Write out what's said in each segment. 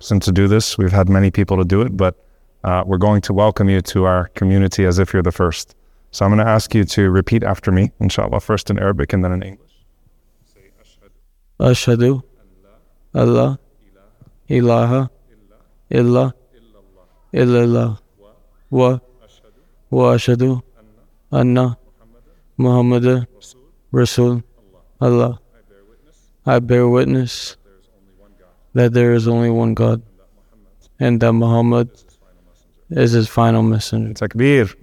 since to do this. We've had many people to do it, but uh, we're going to welcome you to our community as if you're the first. So I'm going to ask you to repeat after me, inshallah, first in Arabic and then in English. Say, Ashhadu Allah ilaha illa illallah wa wa ashhadu anna Muhammad Rasul Allah. I bear witness that there is only one God and that Muhammad is his final messenger. Takbir.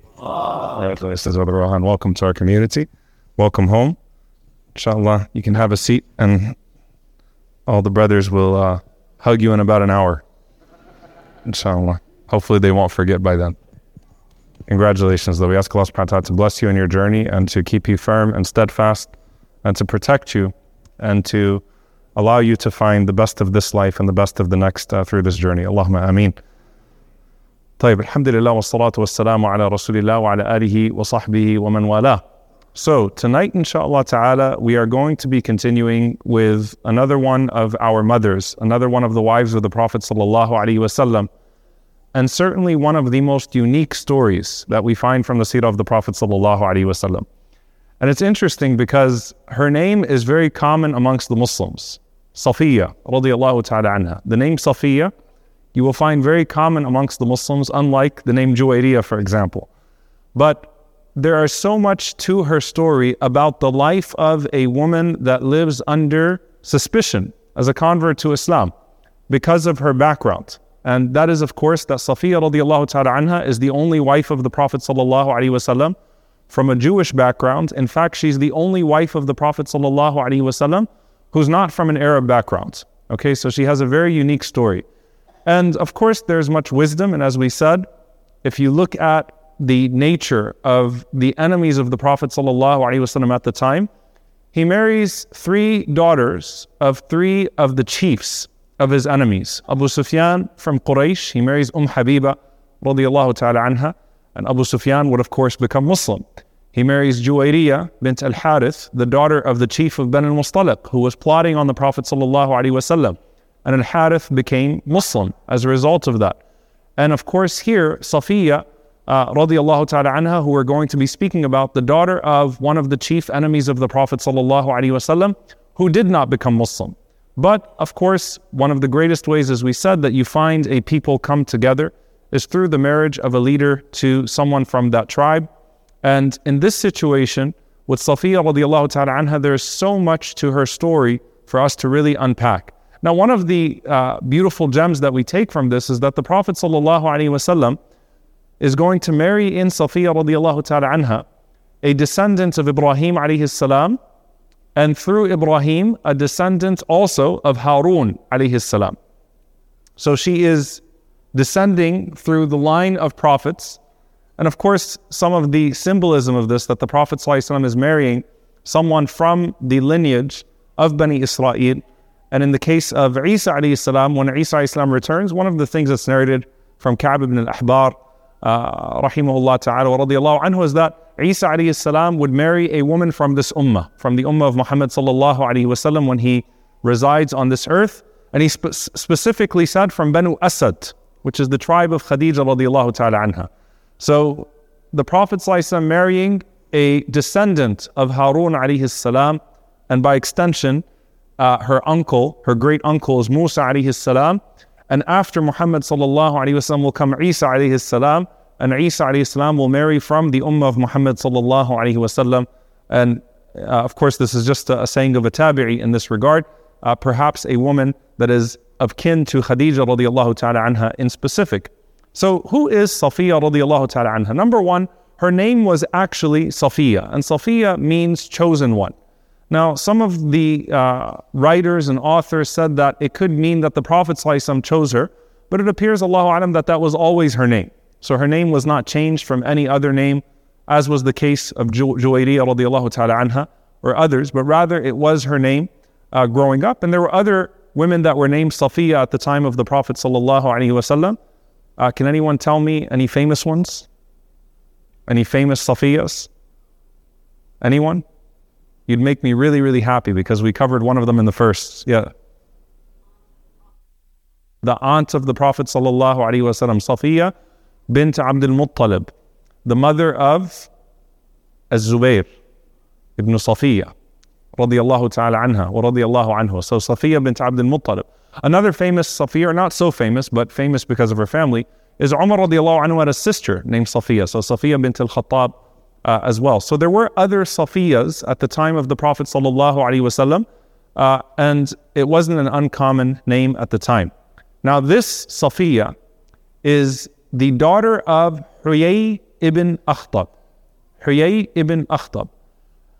Rohan. Welcome to our community. Welcome home. Inshallah, you can have a seat and all the brothers will uh, hug you in about an hour. Inshallah. Hopefully they won't forget by then. Congratulations, though. We ask Allah subhanahu wa ta'ala to bless you in your journey and to keep you firm and steadfast and to protect you and to allow you to find the best of this life and the best of the next uh, through this journey. Allahumma ameen. طيب الحمد لله والصلاة والسلام على رسول الله وعلى آله وصحبه ومن والاه. So tonight, inshallah ta'ala, we are going to be continuing with another one of our mothers, another one of the wives of the Prophet sallallahu alaihi wasallam, and certainly one of the most unique stories that we find from the seerah of the Prophet sallallahu alaihi wasallam. And it's interesting because her name is very common amongst the Muslims. Safiya, radiallahu ta'ala anha. The name Safiya, you will find very common amongst the Muslims, unlike the name Juwayriyah, for example. But there is so much to her story about the life of a woman that lives under suspicion as a convert to Islam because of her background. And that is, of course, that Safiya radiallahu ta'ala anha is the only wife of the Prophet sallallahu alaihi wasallam from a Jewish background. In fact, she's the only wife of the Prophet sallallahu alaihi wasallam who's not from an Arab background. Okay, so she has a very unique story. And of course, there's much wisdom. And as we said, if you look at the nature of the enemies of the Prophet ﷺ at the time, he marries three daughters of three of the chiefs of his enemies. Abu Sufyan from Quraysh, he marries Umm Habiba and Abu Sufyan would of course become Muslim. He marries Juwayriyah bint al Harith, the daughter of the chief of Ben al Mustaliq, who was plotting on the Prophet. ﷺ. And al Harith became Muslim as a result of that. And of course, here, Safiya, uh, ta'ala anha, who we're going to be speaking about, the daughter of one of the chief enemies of the Prophet, ﷺ, who did not become Muslim. But of course, one of the greatest ways, as we said, that you find a people come together is through the marriage of a leader to someone from that tribe. And in this situation, with Safiya radiallahu ta'ala anha, there's so much to her story for us to really unpack. Now, one of the uh, beautiful gems that we take from this is that the Prophet sallallahu alaihi wasallam is going to marry in Safiya radiallahu ta'ala anha, a descendant of Ibrahim alayhi salam, and through Ibrahim, a descendant also of Harun alayhi salam. So she is descending through the line of prophets and of course, some of the symbolism of this that the Prophet ﷺ is marrying someone from the lineage of Bani Israel. And in the case of Isa السلام, when Isa السلام, returns, one of the things that's narrated from Ka'b ibn al-Ahbar, uh, rahimahullah ta'ala wa radiyallahu anhu, is that Isa السلام, would marry a woman from this ummah, from the ummah of Muhammad sallallahu alayhi wasallam when he resides on this earth. And he spe- specifically said from Banu Asad, which is the tribe of Khadija radiallahu ta'ala anha. So the Prophet ﷺ marrying a descendant of Harun alayhi salam, and by extension, uh, her uncle, her great uncle is Musa alayhi salam, and after Muhammad sallallahu alayhi wasallam will come Isa alayhi salam, and Isa alayhi salam will marry from the ummah of Muhammad sallallahu alayhi wasallam. And uh, of course, this is just a, a, saying of a tabi'i in this regard. Uh, perhaps a woman that is of kin to Khadija radiallahu ta'ala anha in specific. So, who is Safiya radiallahu ta'ala anha? Number one, her name was actually Safiya, and Safiya means chosen one. Now, some of the uh, writers and authors said that it could mean that the Prophet ﷺ chose her but it appears, Allahu Alam, that that was always her name. So her name was not changed from any other name, as was the case of Ju- Juwayriyah radiallahu ta'ala anha or others, but rather it was her name uh, growing up. And there were other women that were named Safiya at the time of the Prophet sallallahu alaihi wasallam. Uh, can anyone tell me any famous ones? Any famous Safiyas? Anyone? You'd make me really, really happy because we covered one of them in the first. Yeah. The aunt of the Prophet sallallahu alaihi wasallam, Safiya bint Abdul Muttalib, the mother of Az-Zubayr ibn Safiya, radiallahu ta'ala anha, wa radiallahu anhu. So Safiya bint Abdul Muttalib. Another famous Safiya, not so famous, but famous because of her family, is Umar radiallahu anhu had a sister named Safiya. So Safiya bint al-Khattab uh, as well. So there were other Safiyas at the time of the Prophet sallallahu alaihi wasallam, uh, and it wasn't an uncommon name at the time. Now this Safiya is the daughter of Huyay ibn Akhtab. Huyay ibn Akhtab.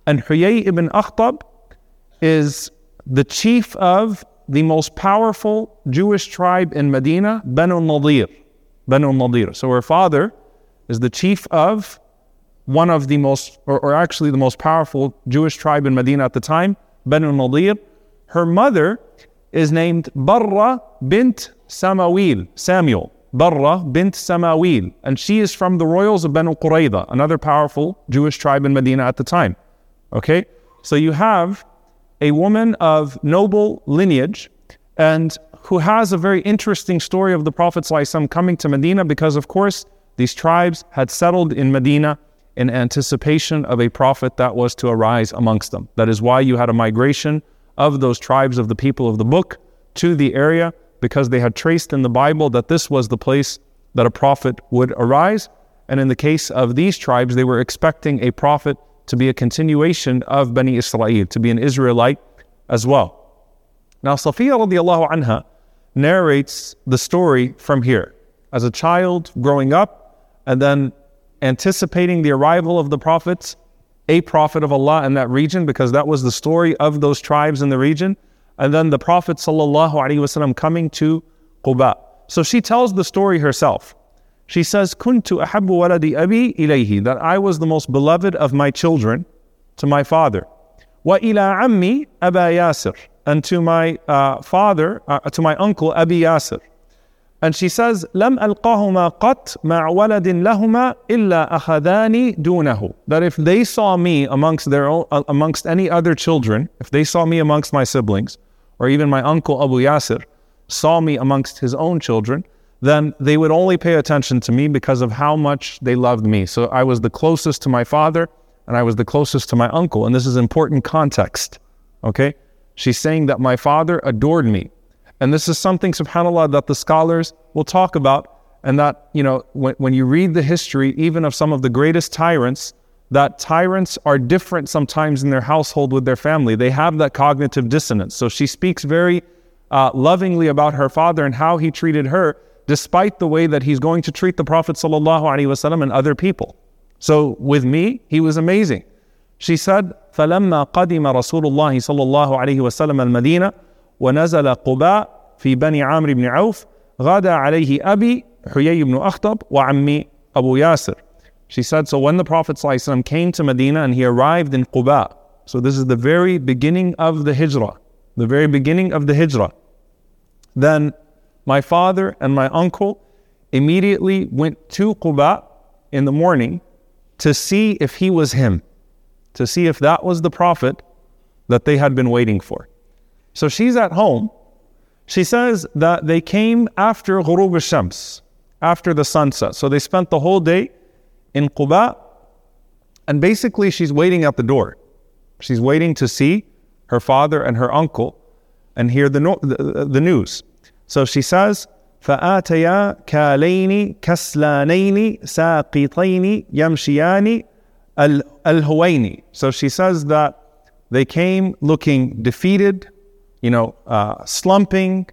And Huyay ibn Akhtab is the chief of the most powerful Jewish tribe in Medina, Banu Nadir. Banu Nadir. So her father is the chief of one of the most, or, or, actually the most powerful Jewish tribe in Medina at the time, Banu Nadir. Her mother is named Barra bint Samawil, Samuel. Barra bint Samawil. And she is from the royals of Banu Qurayza, another powerful Jewish tribe in Medina at the time. Okay? So you have a woman of noble lineage and who has a very interesting story of the Prophet ﷺ coming to Medina because, of course, these tribes had settled in Medina in anticipation of a prophet that was to arise amongst them. That is why you had a migration of those tribes of the people of the book to the area because they had traced in the Bible that this was the place that a prophet would arise. And in the case of these tribes, they were expecting a prophet to be a continuation of Bani Israel, to be an Israelite as well. Now, Safiya radiallahu anha narrates the story from here. As a child growing up and then anticipating the arrival of the prophets, a prophet of Allah in that region, because that was the story of those tribes in the region. And then the Prophet ﷺ coming to Quba. So she tells the story herself. She says, Kuntu ahabbu waladi abi ilayhi, that I was the most beloved of my children to my father. Wa ila ammi Aba Yasir, and to my uh, father, uh, to my uncle Abi Yasir. And she says, لم ألقاهما قط مع ولد لهما إلا أخذاني دونه. That if they saw me amongst their own, uh, amongst any other children, if they saw me amongst my siblings, or even my uncle Abu Yasir saw me amongst his own children, then they would only pay attention to me because of how much they loved me. So I was the closest to my father and I was the closest to my uncle. And this is important context. Okay? She's saying that my father adored me. And this is something, subhanAllah, that the scholars will talk about. And that, you know, when, when you read the history, even of some of the greatest tyrants, that tyrants are different sometimes in their household with their family. They have that cognitive dissonance. So she speaks very uh, lovingly about her father and how he treated her, despite the way that he's going to treat the Prophet ﷺ and other people. So with me, he was amazing. She said, فلما قدم رسول الله صلى الله عليه وسلم المدينة ونزل قباء في بني عامر بن عوف غدا عليه أبي حيي بن أخطب وعمي أبو ياسر she said, So when the Prophet ﷺ came to Medina and he arrived in Quba, so this is the very beginning of the Hijrah, the very beginning of the Hijrah, then my father and my uncle immediately went to Quba in the morning to see if he was him, to see if that was the Prophet that they had been waiting for. So she's at home. She says that they came after Ghurub al-Shams, after the sunset. So they spent the whole day in Quba. And basically, she's waiting at the door. She's waiting to see her father and her uncle and hear the, no- the, the news. So she says, فآتيا كالين كسلانين ساقطين يمشيان الهوين. So she says that they came looking defeated, you know, uh, slumping,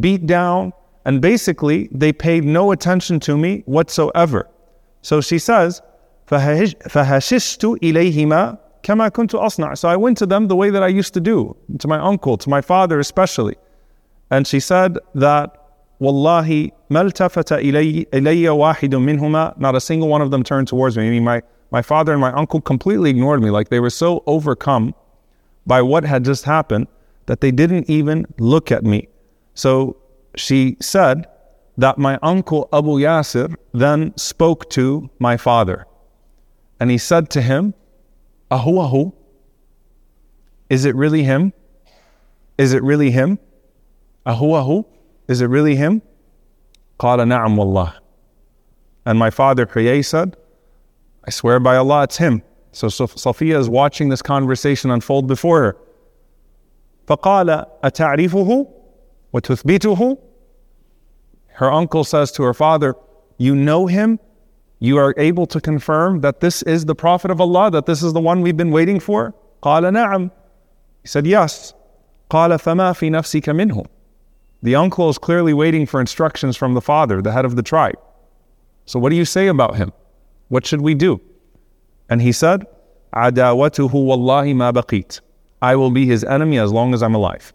beat down, and basically they paid no attention to me whatsoever. So she says, فَهَشِشْتُ إِلَيْهِمَا كَمَا كُنْتُ أَصْنَعُ So I went to them the way that I used to do, to my uncle, to my father especially. And she said that Wallahi, maltafata ilayya wahidun minhuma. Not a single one of them turned towards me. Meaning my, my father and my uncle completely ignored me. Like they were so overcome by what had just happened that they didn't even look at me. So she said that my uncle Abu Yasir then spoke to my father. And he said to him, Ahu Ahu, is it really him? Is it really him? Ahuahu? Is it really him? Qala na'am wallah. And my father Huyay said, I swear by Allah, it's him. So Safiya is watching this conversation unfold before her. فقال أتعرفه وتثبته Her uncle says to her father, you know him, you are able to confirm that this is the Prophet of Allah, that this is the one we've been waiting for? قال نعم. He said, yes. قال فما في نفسك منه the uncle is clearly waiting for instructions from the father, the head of the tribe. So what do you say about him? What should we do? And he said, Adawatuhu wallahi ma baqit. I will be his enemy as long as I'm alive.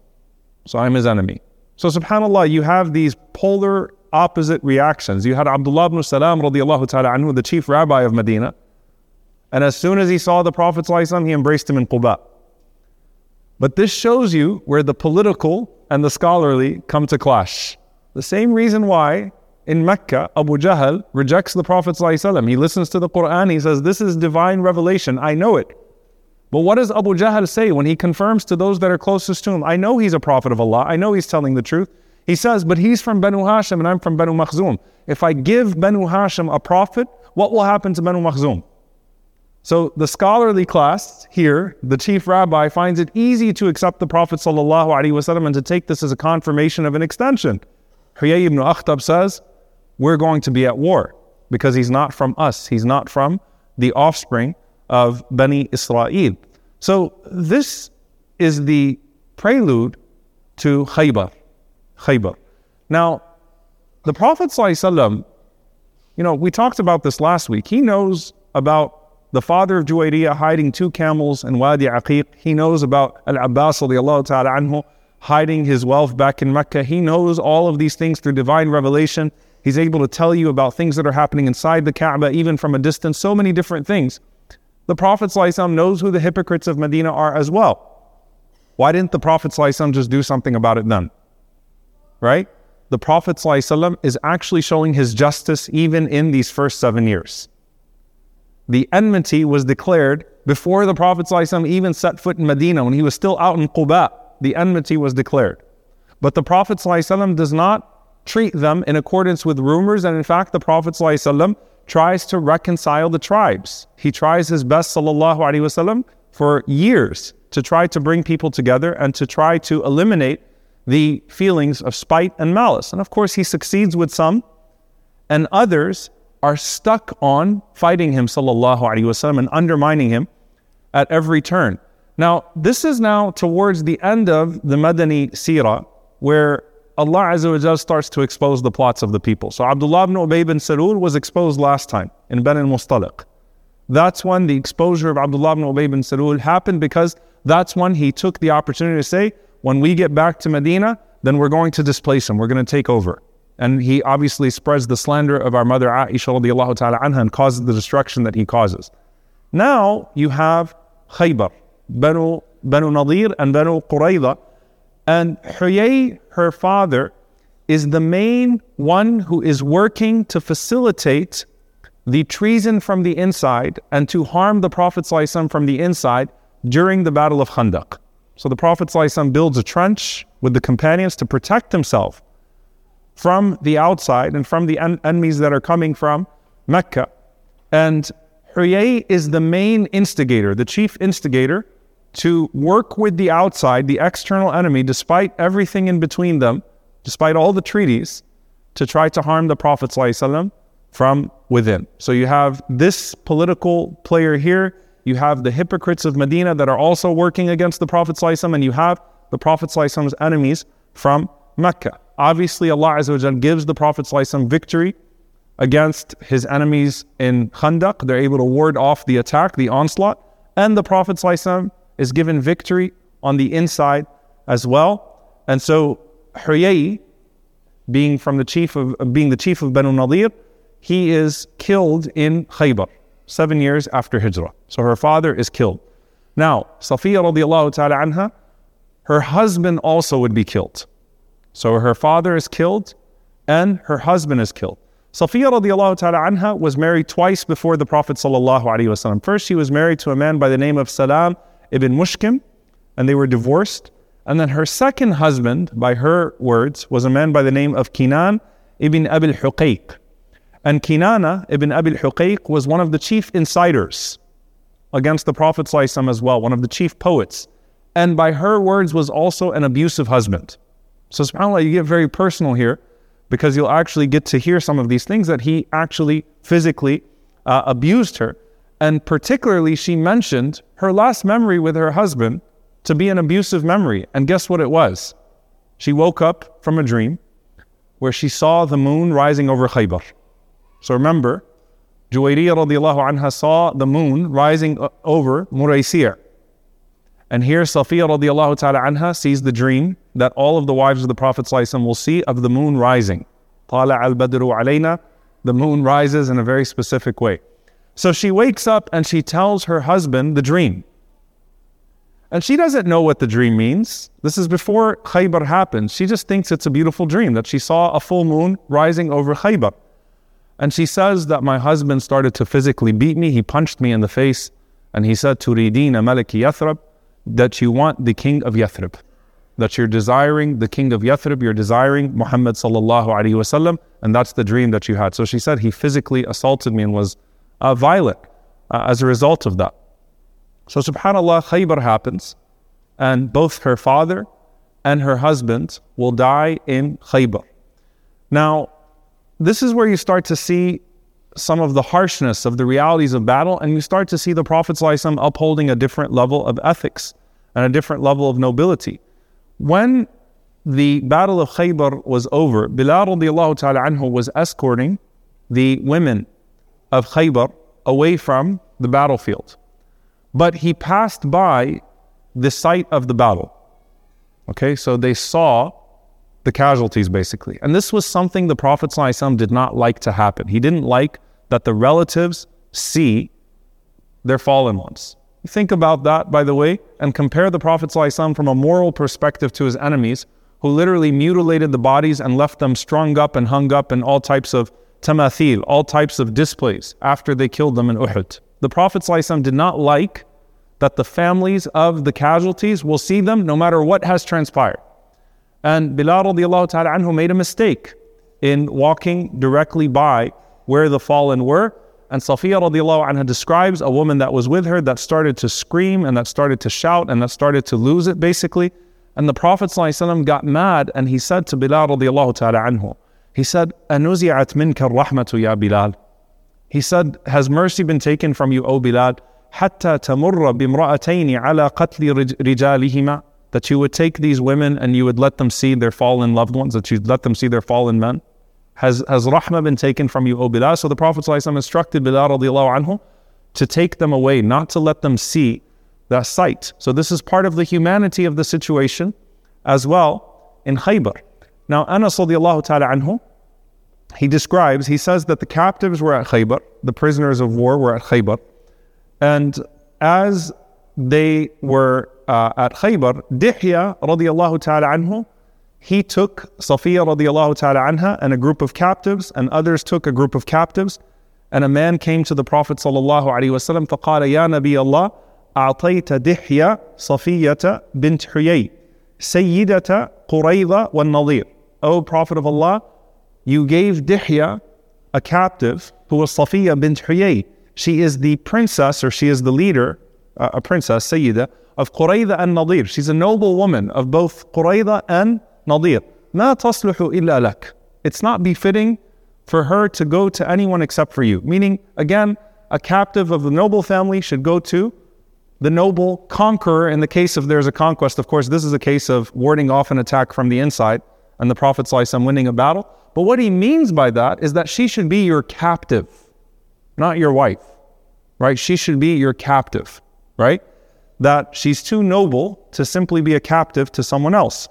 So I'm his enemy. So subhanAllah, you have these polar opposite reactions. You had Abdullah ibn Salam radiallahu ta'ala anhu, the chief rabbi of Medina. And as soon as he saw the Prophet he embraced him in Quba. But this shows you where the political and the scholarly come to clash. The same reason why in Mecca, Abu Jahl rejects the Prophet. He listens to the Quran, he says, This is divine revelation, I know it. But what does Abu Jahl say when he confirms to those that are closest to him? I know he's a prophet of Allah, I know he's telling the truth. He says, But he's from Banu Hashim and I'm from Banu Makhzum. If I give Banu Hashim a prophet, what will happen to Banu Makhzum? So the scholarly class here, the chief rabbi, finds it easy to accept the Prophet ﷺ and to take this as a confirmation of an extension. Huyay ibn Akhtab says, we're going to be at war because he's not from us. He's not from the offspring of Bani Israel. So this is the prelude to Khaybar. Khaybar. Now, the Prophet ﷺ, you know, we talked about this last week. He knows about the father of Juwayriyah hiding two camels in Wadi Aqiq. He knows about Al-Abbas ta'ala anhu hiding his wealth back in Mecca. He knows all of these things through divine revelation. He's able to tell you about things that are happening inside the Kaaba, even from a distance, so many different things. The Prophet ﷺ knows who the hypocrites of Medina are as well. Why didn't the Prophet ﷺ just do something about it then? Right? The Prophet ﷺ is actually showing his justice even in these first seven years the enmity was declared before the Prophet ﷺ even set foot in Medina, when he was still out in Quba, the enmity was declared. But the Prophet ﷺ does not treat them in accordance with rumors, and in fact, the Prophet ﷺ tries to reconcile the tribes. He tries his best, sallallahu alaihi wasallam, for years to try to bring people together and to try to eliminate the feelings of spite and malice. And of course, he succeeds with some, and others are stuck on fighting him, sallallahu alaihi wasallam, and undermining him at every turn. Now, this is now towards the end of the Madani Sirah, where Allah Azza wa starts to expose the plots of the people. So Abdullah ibn Ubay bin Salul was exposed last time in Ben al-Mustaliq. That's when the exposure of Abdullah ibn Ubay bin Salul happened because that's when he took the opportunity to say, when we get back to Medina, then we're going to displace him. We're going to take over. And he obviously spreads the slander of our mother Aisha radiallahu ta'ala anha and causes the destruction that he causes. Now you have Khaybar, Banu, Banu Nadir and Banu Qurayza. And Huyay, her father, is the main one who is working to facilitate the treason from the inside and to harm the Prophet from the inside during the Battle of Khandaq. So the Prophet builds a trench with the companions to protect himself from the outside and from the en- enemies that are coming from Mecca. And Huyay is the main instigator, the chief instigator, to work with the outside, the external enemy, despite everything in between them, despite all the treaties, to try to harm the Prophet ﷺ from within. So you have this political player here, you have the hypocrites of Medina that are also working against the Prophet ﷺ, and you have the Prophet ﷺ's enemies from Mecca. Obviously, Allah Azza gives the Prophet ﷺ victory against his enemies in Khandaq. They're able to ward off the attack, the onslaught. And the Prophet is given victory on the inside as well. And so Huyay being from the chief of being the chief of Banu Nadir, he is killed in Khaybar, seven years after Hijrah. So her father is killed. Now, Safiya radiallahu ta'ala anha, her husband also would be killed. So her father is killed and her husband is killed. Safiya radiallahu ta'ala anha was married twice before the Prophet sallallahu alaihi wasallam. First, she was married to a man by the name of Salam ibn Mushkim, and they were divorced. And then her second husband, by her words, was a man by the name of Kinan ibn Abil Huqayq. And Kinana ibn Abil Huqayq was one of the chief insiders against the Prophet as well, one of the chief poets. And by her words was also an abusive husband. So subhanAllah, you get very personal here because you'll actually get to hear some of these things that he actually physically uh, abused her. And particularly, she mentioned her last memory with her husband to be an abusive memory. And guess what it was? She woke up from a dream where she saw the moon rising over Khaybar. So remember, Juwayriyah radiallahu anha saw the moon rising over Muraysi. And here Safiya radiallahu ta'ala anha sees the dream that all of the wives of the Prophet will see of the moon rising. Tala al badru alayna, the moon rises in a very specific way. So she wakes up and she tells her husband the dream. And she doesn't know what the dream means. This is before Khaybar happens. She just thinks it's a beautiful dream that she saw a full moon rising over Khaybar. And she says that my husband started to physically beat me. He punched me in the face and he said, Turidina Maliki Yathrib, that you want the king of Yathrib. That you're desiring the king of Yathrib, you're desiring Muhammad sallallahu alaihi wasallam, and that's the dream that you had. So she said he physically assaulted me and was uh, violent uh, as a result of that. So subhanAllah, Khaybar happens, and both her father and her husband will die in Khaybar. Now, this is where you start to see some of the harshness of the realities of battle, and you start to see the Prophet ﷺ upholding a different level of ethics and a different level of nobility. When the Battle of Khaybar was over, Bilal radiallahu ta'ala anhu was escorting the women of Khaybar away from the battlefield. But he passed by the site of the battle. Okay, so they saw the casualties basically. And this was something the Prophet ﷺ did not like to happen. He didn't like that the relatives see their fallen ones. Think about that, by the way, and compare the Prophet ﷺ from a moral perspective to his enemies, who literally mutilated the bodies and left them strung up and hung up in all types of tamathil, all types of displays after they killed them in Uhud. The Prophet ﷺ did not like that the families of the casualties will see them no matter what has transpired. And Bilal radiallahu ta'ala made a mistake in walking directly by where the fallen were. And Safiya radiallahu anha describes a woman that was with her that started to scream and that started to shout and that started to lose it basically. And the Prophet ﷺ got mad and he said to Bilal radiallahu ta'ala anhu, he said, أَنُزِعَتْ مِنْكَ الرَّحْمَةُ يَا Bilal. He said, Has mercy been taken from you, O Bilal? حتى تمر بامرأتين على قتل رجالهما that you would take these women and you would let them see their fallen loved ones, that you'd let them see their fallen men. Has, has rahmah been taken from you, O Bilal? So the Prophet instructed Bilal radiallahu anhu to take them away, not to let them see that sight. So this is part of the humanity of the situation as well in Khaybar. Now Anas radiallahu ta'ala anhu, he describes, he says that the captives were at Khaybar, the prisoners of war were at Khaybar, and as they were uh, at Khaybar, Dihya radiallahu ta'ala anhu, he took Safiya radiallahu ta'ala anha and a group of captives, and others took a group of captives. And a man came to the Prophet sallallahu alaihi wasallam, فقال يا نبي الله أعطيت دحية صفية بنت حيي سيدة قريظة والنظير. O Prophet of Allah, you gave Dihya a captive who was Safiya bint Huyay. She is the princess, or she is the leader, uh, a princess, Sayyida, of Qurayza and Nadir. She's a noble woman of both Qurayza and Nadir. ما تصلح إلا لك. It's not befitting for her to go to anyone except for you. Meaning, again, a captive of the noble family should go to the noble conqueror in the case of there's a conquest. Of course, this is a case of warding off an attack from the inside and the Prophet ﷺ winning a battle. But what he means by that is that she should be your captive, not your wife, right? She should be your captive, right? That she's too noble to simply be a captive to someone else.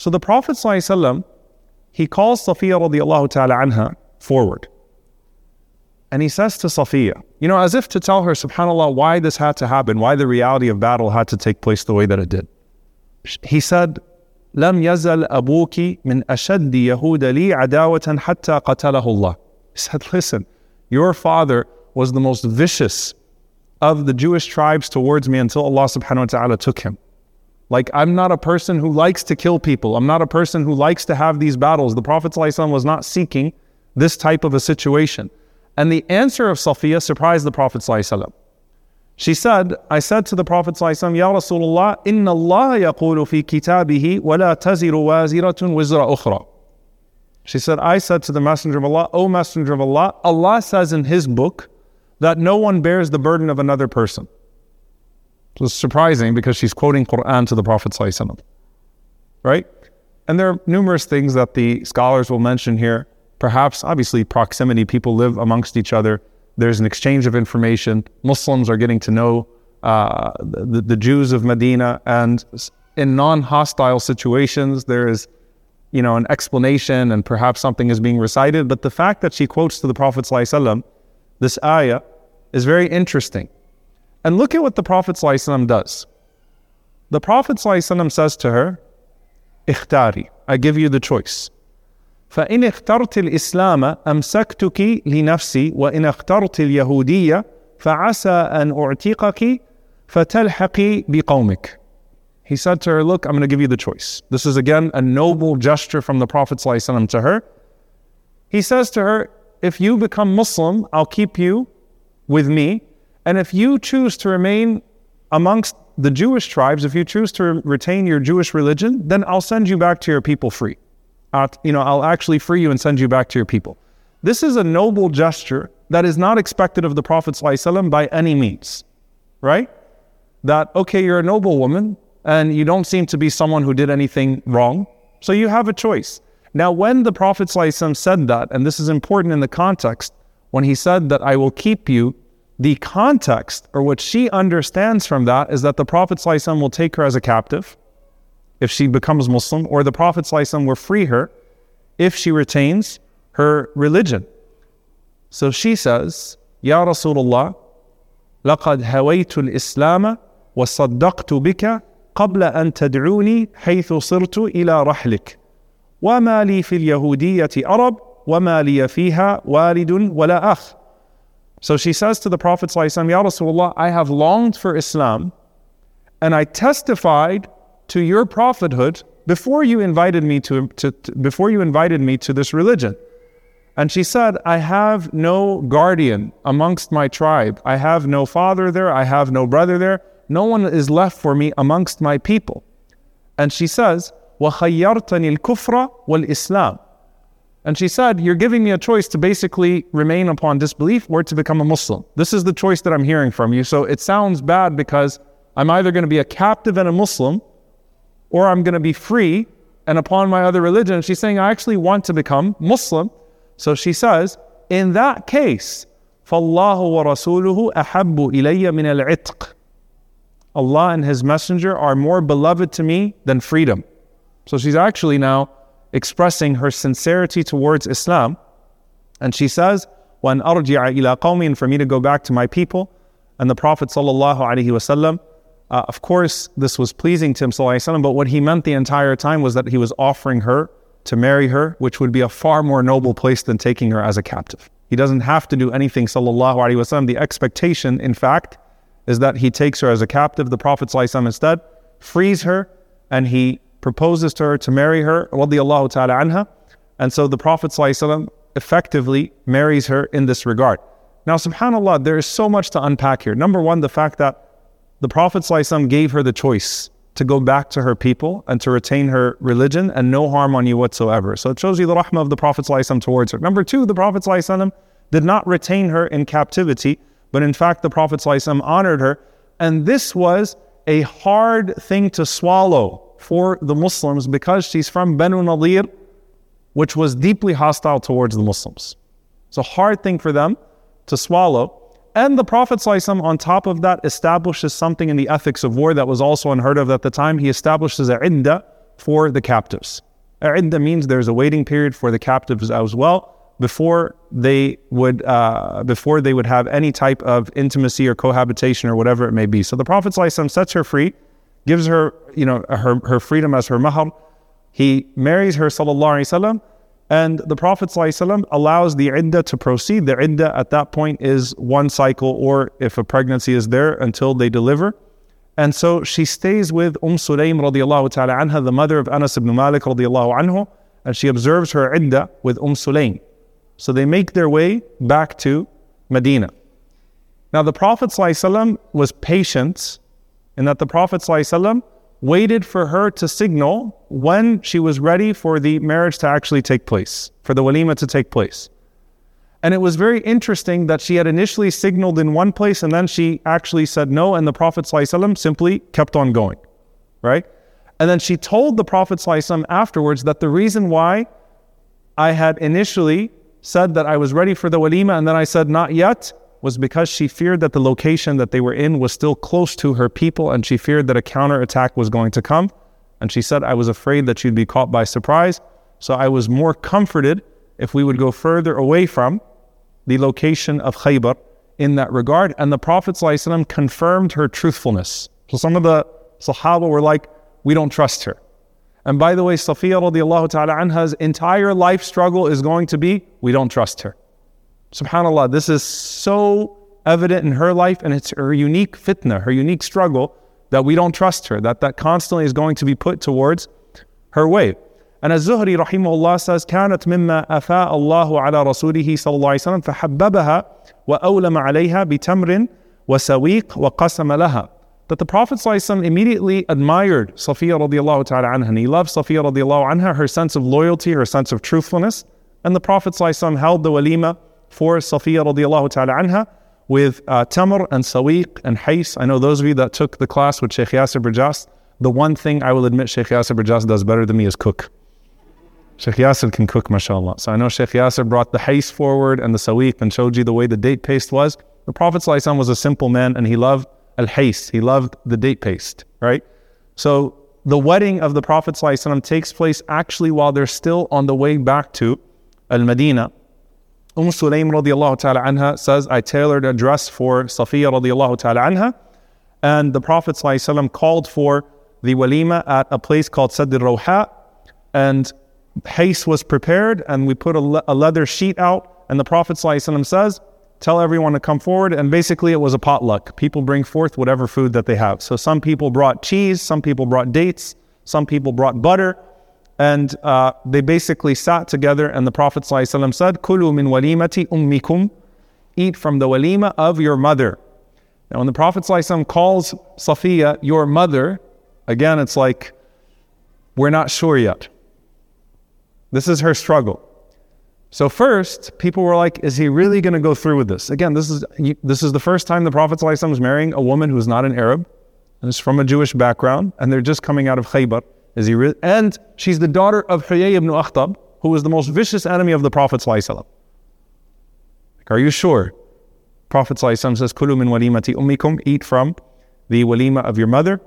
So the Prophet ﷺ he calls Safiya radiallahu ta'ala anha forward. And he says to Safiya, you know, as if to tell her, subhanAllah, why this had to happen, why the reality of battle had to take place the way that it did. He said, لم يزل أبوك من أشد يهود لي عداوة حتى قتله الله. He said, listen, your father was the most vicious of the Jewish tribes towards me until Allah subhanahu wa ta'ala took him. Like, I'm not a person who likes to kill people. I'm not a person who likes to have these battles. The Prophet ﷺ was not seeking this type of a situation. And the answer of Safiya surprised the Prophet ﷺ. She said, I said to the Prophet ﷺ, Ya Rasulullah, Inna Allah yaqulu fi kitabihi wa la taziru waziratun wizra ukhra. She said, I said to the Messenger of Allah, O Messenger of Allah, Allah says in His book that no one bears the burden of another person. Was surprising because she's quoting Quran to the Prophet. Right? And there are numerous things that the scholars will mention here. Perhaps, obviously, proximity, people live amongst each other. There's an exchange of information. Muslims are getting to know uh, the, the Jews of Medina. And in non hostile situations, there is you know, an explanation and perhaps something is being recited. But the fact that she quotes to the Prophet this ayah is very interesting. And look at what the Prophet ﷺ does. The Prophet ﷺ says to her, اختاري, I give you the choice. فإن اخترت الإسلام أمسكتك لنفسي وإن اخترت اليهودية فعسى أن أعتقك فتلحقي بقومك. He said to her, Look, I'm going to give you the choice. This is again a noble gesture from the Prophet ﷺ to her. He says to her, If you become Muslim, I'll keep you with me and if you choose to remain amongst the Jewish tribes, if you choose to retain your Jewish religion, then I'll send you back to your people free. Uh, you know, I'll actually free you and send you back to your people. This is a noble gesture that is not expected of the Prophet ﷺ by any means, right? That, okay, you're a noble woman and you don't seem to be someone who did anything wrong, so you have a choice. Now, when the Prophet ﷺ said that, and this is important in the context, when he said that I will keep you the context or what she understands from that is that the Prophet ﷺ will take her as a captive if she becomes Muslim, or the Prophet ﷺ will free her if she retains her religion. So she says, Ya Rasulullah, لقد هويت الإسلام وصدقت بك قبل أن تدعوني حيث صرت إلى رحلك وما لي في اليهودية أرب وما لي فيها والد ولا أخ so she says to the Prophet, Ya Rasulullah, I have longed for Islam and I testified to your prophethood before you invited me to, to, to, before you invited me to this religion. And she said, I have no guardian amongst my tribe. I have no father there. I have no brother there. No one is left for me amongst my people. And she says, وَخَيَّرْتَنِ الْكُفْرَ وَالْإِسْلَامِ and she said, You're giving me a choice to basically remain upon disbelief or to become a Muslim. This is the choice that I'm hearing from you. So it sounds bad because I'm either going to be a captive and a Muslim or I'm going to be free and upon my other religion. And she's saying, I actually want to become Muslim. So she says, In that case, فالله ورسوله أحب إلي من العتق. Allah and His Messenger are more beloved to me than freedom. So she's actually now expressing her sincerity towards Islam. And she says, "When arji'a ila qawmin, for me to go back to my people." And the Prophet sallallahu alaihi wasallam, uh, of course, this was pleasing to him sallallahu alaihi wasallam. But what he meant the entire time was that he was offering her to marry her, which would be a far more noble place than taking her as a captive. He doesn't have to do anything sallallahu alaihi wasallam. The expectation, in fact, is that he takes her as a captive. The Prophet sallallahu alaihi wasallam instead frees her, and he proposes to her to marry her, radiallahu ta'ala anha. And so the Prophet ﷺ effectively marries her in this regard. Now, subhanAllah, there is so much to unpack here. Number one, the fact that the Prophet ﷺ gave her the choice to go back to her people and to retain her religion and no harm on you whatsoever. So it shows you the rahmah of the Prophet ﷺ towards her. Number two, the Prophet ﷺ did not retain her in captivity, but in fact, the Prophet ﷺ honored her. And this was a hard thing to swallow for the Muslims because she's from Banu Nadir, which was deeply hostile towards the Muslims. It's a hard thing for them to swallow. And the Prophet ﷺ, on top of that, establishes something in the ethics of war that was also unheard of at the time. He establishes a idda for the captives. Idda means there's a waiting period for the captives as well before they would uh, before they would have any type of intimacy or cohabitation or whatever it may be. So the Prophet sets her free, gives her you know her her freedom as her mahar. He marries her sallallahu alaihi wasallam, and the Prophet allows the idda to proceed. The idda at that point is one cycle, or if a pregnancy is there, until they deliver. And so she stays with Umm Sulaym radiallahu ta'ala anha, the mother of Anas ibn Malik radiallahu anhu, and she observes her idda with Umm Sulaym. So they make their way back to Medina. Now the Prophet ﷺ was patient in that the Prophet ﷺ waited for her to signal when she was ready for the marriage to actually take place, for the walima to take place. And it was very interesting that she had initially signaled in one place and then she actually said no, and the Prophet ﷺ simply kept on going, right? And then she told the Prophet ﷺ afterwards that the reason why I had initially said that I was ready for the walima and then I said not yet was because she feared that the location that they were in was still close to her people and she feared that a counterattack was going to come. And she said, I was afraid that she'd be caught by surprise. So I was more comforted if we would go further away from the location of Khaybar in that regard. And the Prophet ﷺ confirmed her truthfulness. So some of the Sahaba were like, we don't trust her. And by the way, Safiya radiallahu ta'ala anha's entire life struggle is going to be, we don't trust her. SubhanAllah, this is so evident in her life and it's her unique fitna, her unique struggle that we don't trust her, that that constantly is going to be put towards her way. And Az-Zuhri rahimahullah says, كانت مما أفاء الله على رسوله صلى الله عليه وسلم فحببها وأولم عليها بتمر وسويق وقسم لها. that the Prophet ﷺ immediately admired Safiya radiallahu ta'ala anha. And he loved Safiya radiallahu anha, her sense of loyalty, her sense of truthfulness. And the Prophet ﷺ held the walima for Safiya radiallahu ta'ala anha with uh, Tamr and Sawiq and Hais. I know those of you that took the class with Sheikh Yasir Birjas, the one thing I will admit Sheikh Yasir Birjas does better than me is cook. Sheikh Yasir can cook, mashallah. So I know Sheikh Yasir brought the hais forward and the sawiq and showed you the way the date paste was. The Prophet ﷺ was a simple man and he loved al hais. He loved the date paste, right? So the wedding of the Prophet ﷺ takes place actually while they're still on the way back to Al Medina. Umm Sulaym radiallahu ta'ala anha says, I tailored a dress for Safiya radiallahu ta'ala anha. And the Prophet ﷺ called for the walima at a place called Sadir al And hais was prepared, and we put a, le- a leather sheet out. And the Prophet ﷺ says, Tell everyone to come forward. And basically, it was a potluck. People bring forth whatever food that they have. So some people brought cheese, some people brought dates, some people brought butter. And uh, they basically sat together, and the Prophet ﷺ said, Kulu min walimati ummikum, eat from the walima of your mother. Now, when the Prophet ﷺ calls Safiya your mother, again, it's like, we're not sure yet. This is her struggle. So first, people were like, "Is he really going to go through with this?" Again, this is this is the first time the Prophet ﷺ is marrying a woman who's not an Arab and is from a Jewish background, and they're just coming out of Khaybar. Is he really? And she's the daughter of Huyay ibn Akhtab, who was the most vicious enemy of the Prophet ﷺ. Like, are you sure? Prophet ﷺ says, "Kulu min walimati ummikum," eat from the walima of your mother.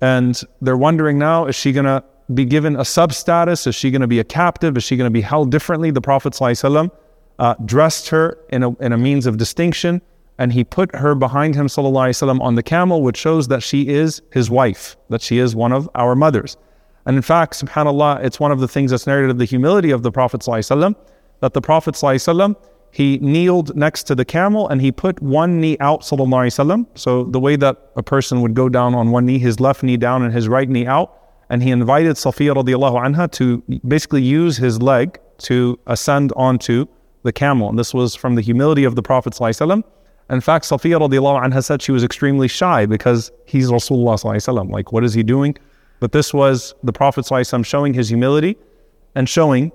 And they're wondering now, is she going to be given a substatus? Is she going to be a captive? Is she going to be held differently? The Prophet ﷺ, uh, dressed her in a, in a means of distinction, and he put her behind him ﷺ, on the camel, which shows that she is his wife, that she is one of our mothers. And in fact, subhanAllah, it's one of the things that's narrated of the humility of the Prophet ﷺ, that the Prophet ﷺ, he kneeled next to the camel and he put one knee out, sallallahu So the way that a person would go down on one knee, his left knee down and his right knee out, and he invited Safiya radiallahu anha to basically use his leg to ascend onto the camel. And this was from the humility of the Prophet ﷺ. In fact, Safiya radiallahu anha said she was extremely shy because he's Rasulullah ﷺ. Like, what is he doing? But this was the Prophet ﷺ showing his humility and showing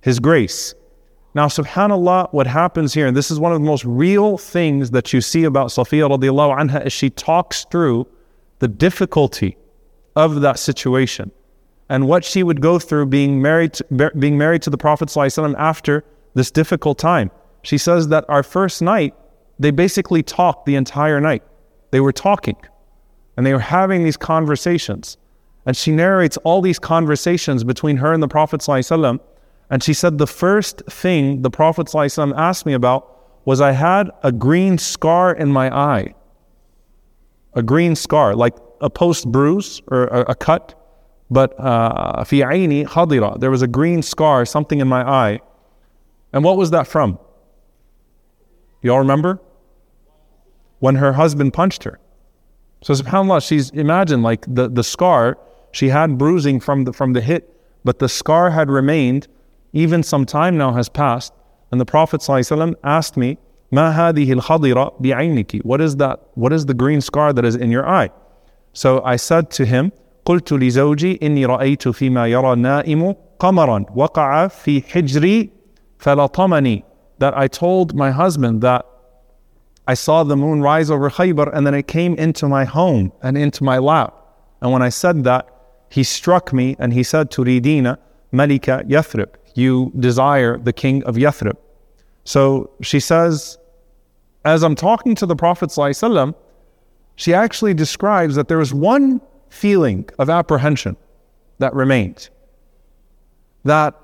his grace. Now, subhanAllah, what happens here, and this is one of the most real things that you see about Safiya radiallahu anha, is she talks through the difficulty of that situation and what she would go through being married to, being married to the Prophet ﷺ after this difficult time. She says that our first night, they basically talked the entire night. They were talking and they were having these conversations. And she narrates all these conversations between her and the Prophet ﷺ. And she said, The first thing the Prophet ﷺ asked me about was I had a green scar in my eye. A green scar, like a post bruise or a, a cut. But uh, fi aini khadira, there was a green scar, something in my eye. And what was that from? Y'all remember? When her husband punched her. So subhanAllah, she's imagine like the, the scar, she had bruising from the from the hit, but the scar had remained, even some time now has passed. And the Prophet ﷺ asked me, Ma hadihi al bi'ayniki. What is that? What is the green scar that is in your eye? So I said to him, قلت لزوجي إني رأيت فيما يرى النائم قمرا وقع في حجري فلطمني that I told my husband that I saw the moon rise over Khaybar and then it came into my home and into my lap. And when I said that, he struck me and he said, Turidina Malika Yathrib, you desire the king of Yathrib. So she says, as I'm talking to the Prophet, ﷺ, she actually describes that there was one feeling of apprehension that remained. That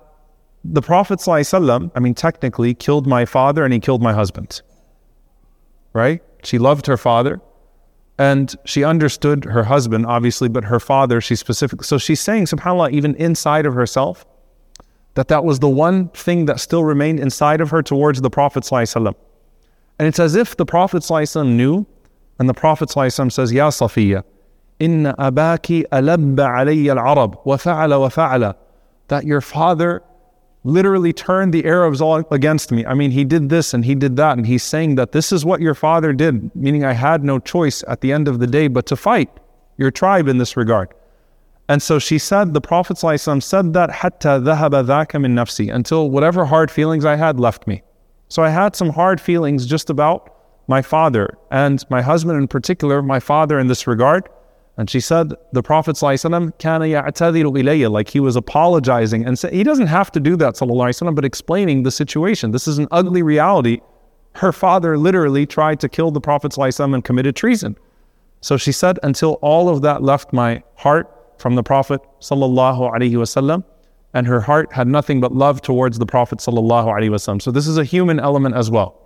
the Prophet, ﷺ, I mean, technically killed my father and he killed my husband. Right? She loved her father and she understood her husband, obviously, but her father, she specifically. So she's saying, subhanAllah, even inside of herself, that that was the one thing that still remained inside of her towards the Prophet. ﷺ. And it's as if the Prophet ﷺ knew, and the Prophet ﷺ says, Ya Safiya, inna abaki alabba alayya al-Arab wa fa'ala wa fa'ala. That your father literally turned the Arabs all against me. I mean, he did this and he did that. And he's saying that this is what your father did, meaning I had no choice at the end of the day but to fight your tribe in this regard. And so she said, the Prophet ﷺ said that, hatta dhahaba dhaka min nafsi, until whatever hard feelings I had left me. So I had some hard feelings just about my father and my husband in particular, my father in this regard. And she said, the Prophet ﷺ, كَانَ يَعْتَذِرُ إِلَيَّ Like he was apologizing and said, he doesn't have to do that, وسلم, but explaining the situation. This is an ugly reality. Her father literally tried to kill the Prophet ﷺ and committed treason. So she said, until all of that left my heart from the Prophet ﷺ, and her heart had nothing but love towards the Prophet ﷺ. So this is a human element as well.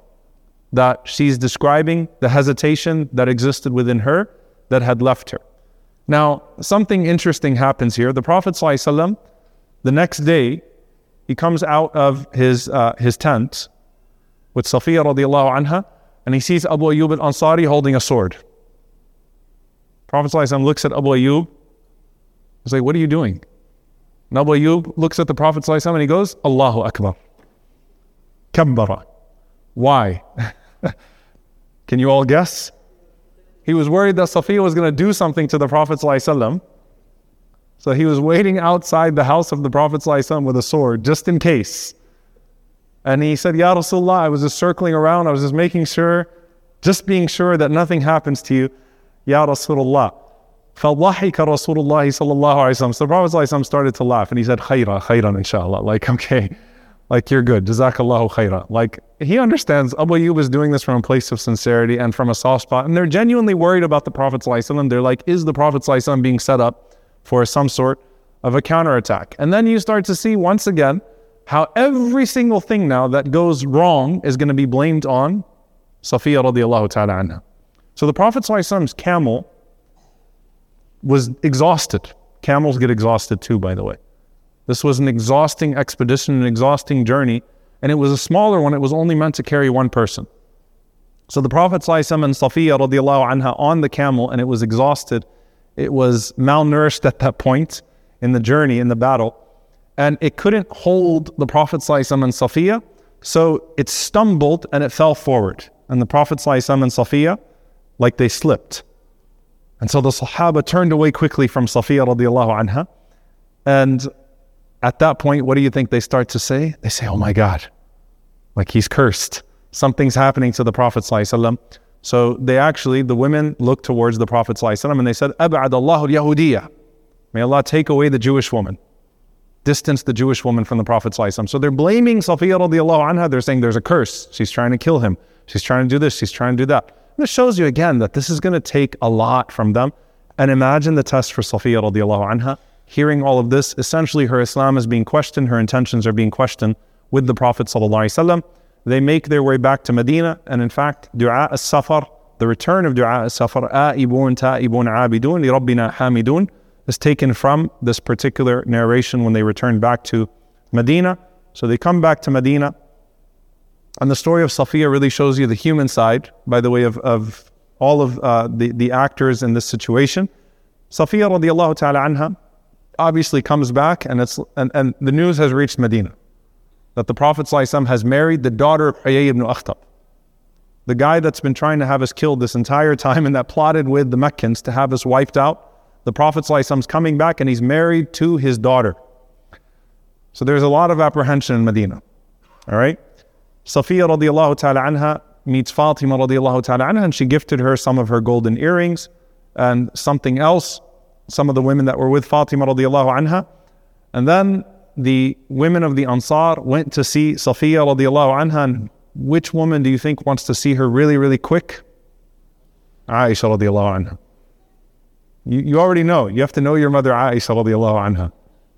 That she's describing the hesitation that existed within her that had left her. Now, something interesting happens here. The Prophet ﷺ, the next day, he comes out of his, uh, his tent with Safiya radiallahu anha, and he sees Abu Ayyub al-Ansari holding a sword. Prophet ﷺ looks at Abu Ayyub. He's like, what are you doing? And Abu Ayyub looks at the Prophet ﷺ and he goes, Allahu Akbar. Kabbara. Why? Can you all guess? He was worried that Safiya was going to do something to the Prophet. ﷺ. So he was waiting outside the house of the Prophet ﷺ with a sword just in case. And he said, Ya Rasulullah, I was just circling around, I was just making sure, just being sure that nothing happens to you. Ya Rasulullah. فَضَحِكَ رَسُولُ اللَّهِ صَلَّى اللَّهُ عَلَيْهِ وسلم. So the Prophet ﷺ started to laugh and he said, خَيْرًا خَيْرًا inshallah. Like, okay, like you're good. Jazakallahu khaira. Like he understands Abu Ayyub is doing this from a place of sincerity and from a soft spot. And they're genuinely worried about the Prophet. They're like, is the Prophet being set up for some sort of a counterattack? And then you start to see once again how every single thing now that goes wrong is going to be blamed on Safiya radiallahu ta'ala anha. So the Prophet's camel was exhausted. Camels get exhausted too, by the way. This was an exhausting expedition, an exhausting journey, and it was a smaller one. It was only meant to carry one person. So the Prophet ﷺ and Safiya radiallahu anha on the camel, and it was exhausted. It was malnourished at that point in the journey, in the battle, and it couldn't hold the Prophet ﷺ and Safiya, so it stumbled and it fell forward. And the Prophet ﷺ and Safiya, like they slipped. And so the Sahaba turned away quickly from Safiya radiallahu anha, and at that point, what do you think they start to say? They say, Oh my God, like he's cursed. Something's happening to the Prophet. So they actually, the women looked towards the Prophet and they said, Ab'ad Allahu Yahudiyah. May Allah take away the Jewish woman, distance the Jewish woman from the Prophet. So they're blaming Safiya radiallahu anha. They're saying there's a curse. She's trying to kill him. She's trying to do this. She's trying to do that. And this shows you again that this is going to take a lot from them. And imagine the test for Safiya radiallahu anha Hearing all of this, essentially her Islam is being questioned, her intentions are being questioned with the Prophet wasallam. They make their way back to Medina, and in fact, dua as-safar, the return of dua as-safar, aibun ta'ibun abidun rabbina hamidun, is taken from this particular narration when they return back to Medina. So they come back to Medina, and the story of Safiya really shows you the human side, by the way of, of all of uh, the, the actors in this situation. Safiya radiallahu ta'ala anha obviously comes back, and, it's, and, and the news has reached Medina that the Prophet ﷺ has married the daughter of Huyay ibn Akhtab, the guy that's been trying to have us killed this entire time and that plotted with the Meccans to have us wiped out. The Prophet ﷺ is coming back and he's married to his daughter. So there's a lot of apprehension in Medina. All right? Safiya radiallahu ta'ala anha meets Fatima radiallahu ta'ala anha and she gifted her some of her golden earrings and something else, some of the women that were with Fatima radiallahu anha. And then the women of the Ansar went to see Safiya radiallahu anha. And which woman do you think wants to see her really, really quick? Aisha radiallahu anha. You, you already know. You have to know your mother Aisha radiallahu anha.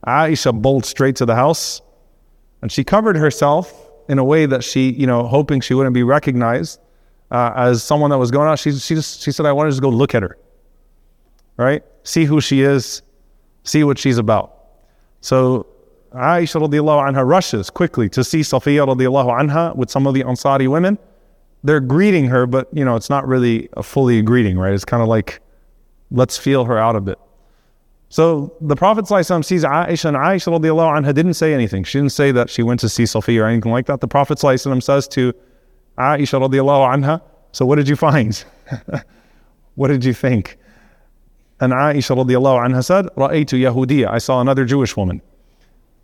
Aisha bolted straight to the house and she covered herself in a way that she, you know, hoping she wouldn't be recognized uh, as someone that was going out. She, she, just, she said, I wanted to go look at her, right? See who she is, see what she's about. So Aisha radiallahu anha rushes quickly to see Safiya radiallahu anha with some of the Ansari women. They're greeting her, but you know, it's not really a fully greeting, right? It's kind of like, let's feel her out a bit. So the Prophet ﷺ sees Aisha and Aisha radiallahu anha didn't say anything. She didn't say that she went to see Safiya or anything like that. The Prophet says to Aisha radiallahu anha, so what did you find? what did you think? And Aisha radiallahu anha said, Ra'aytu Yahudiya. I saw another Jewish woman.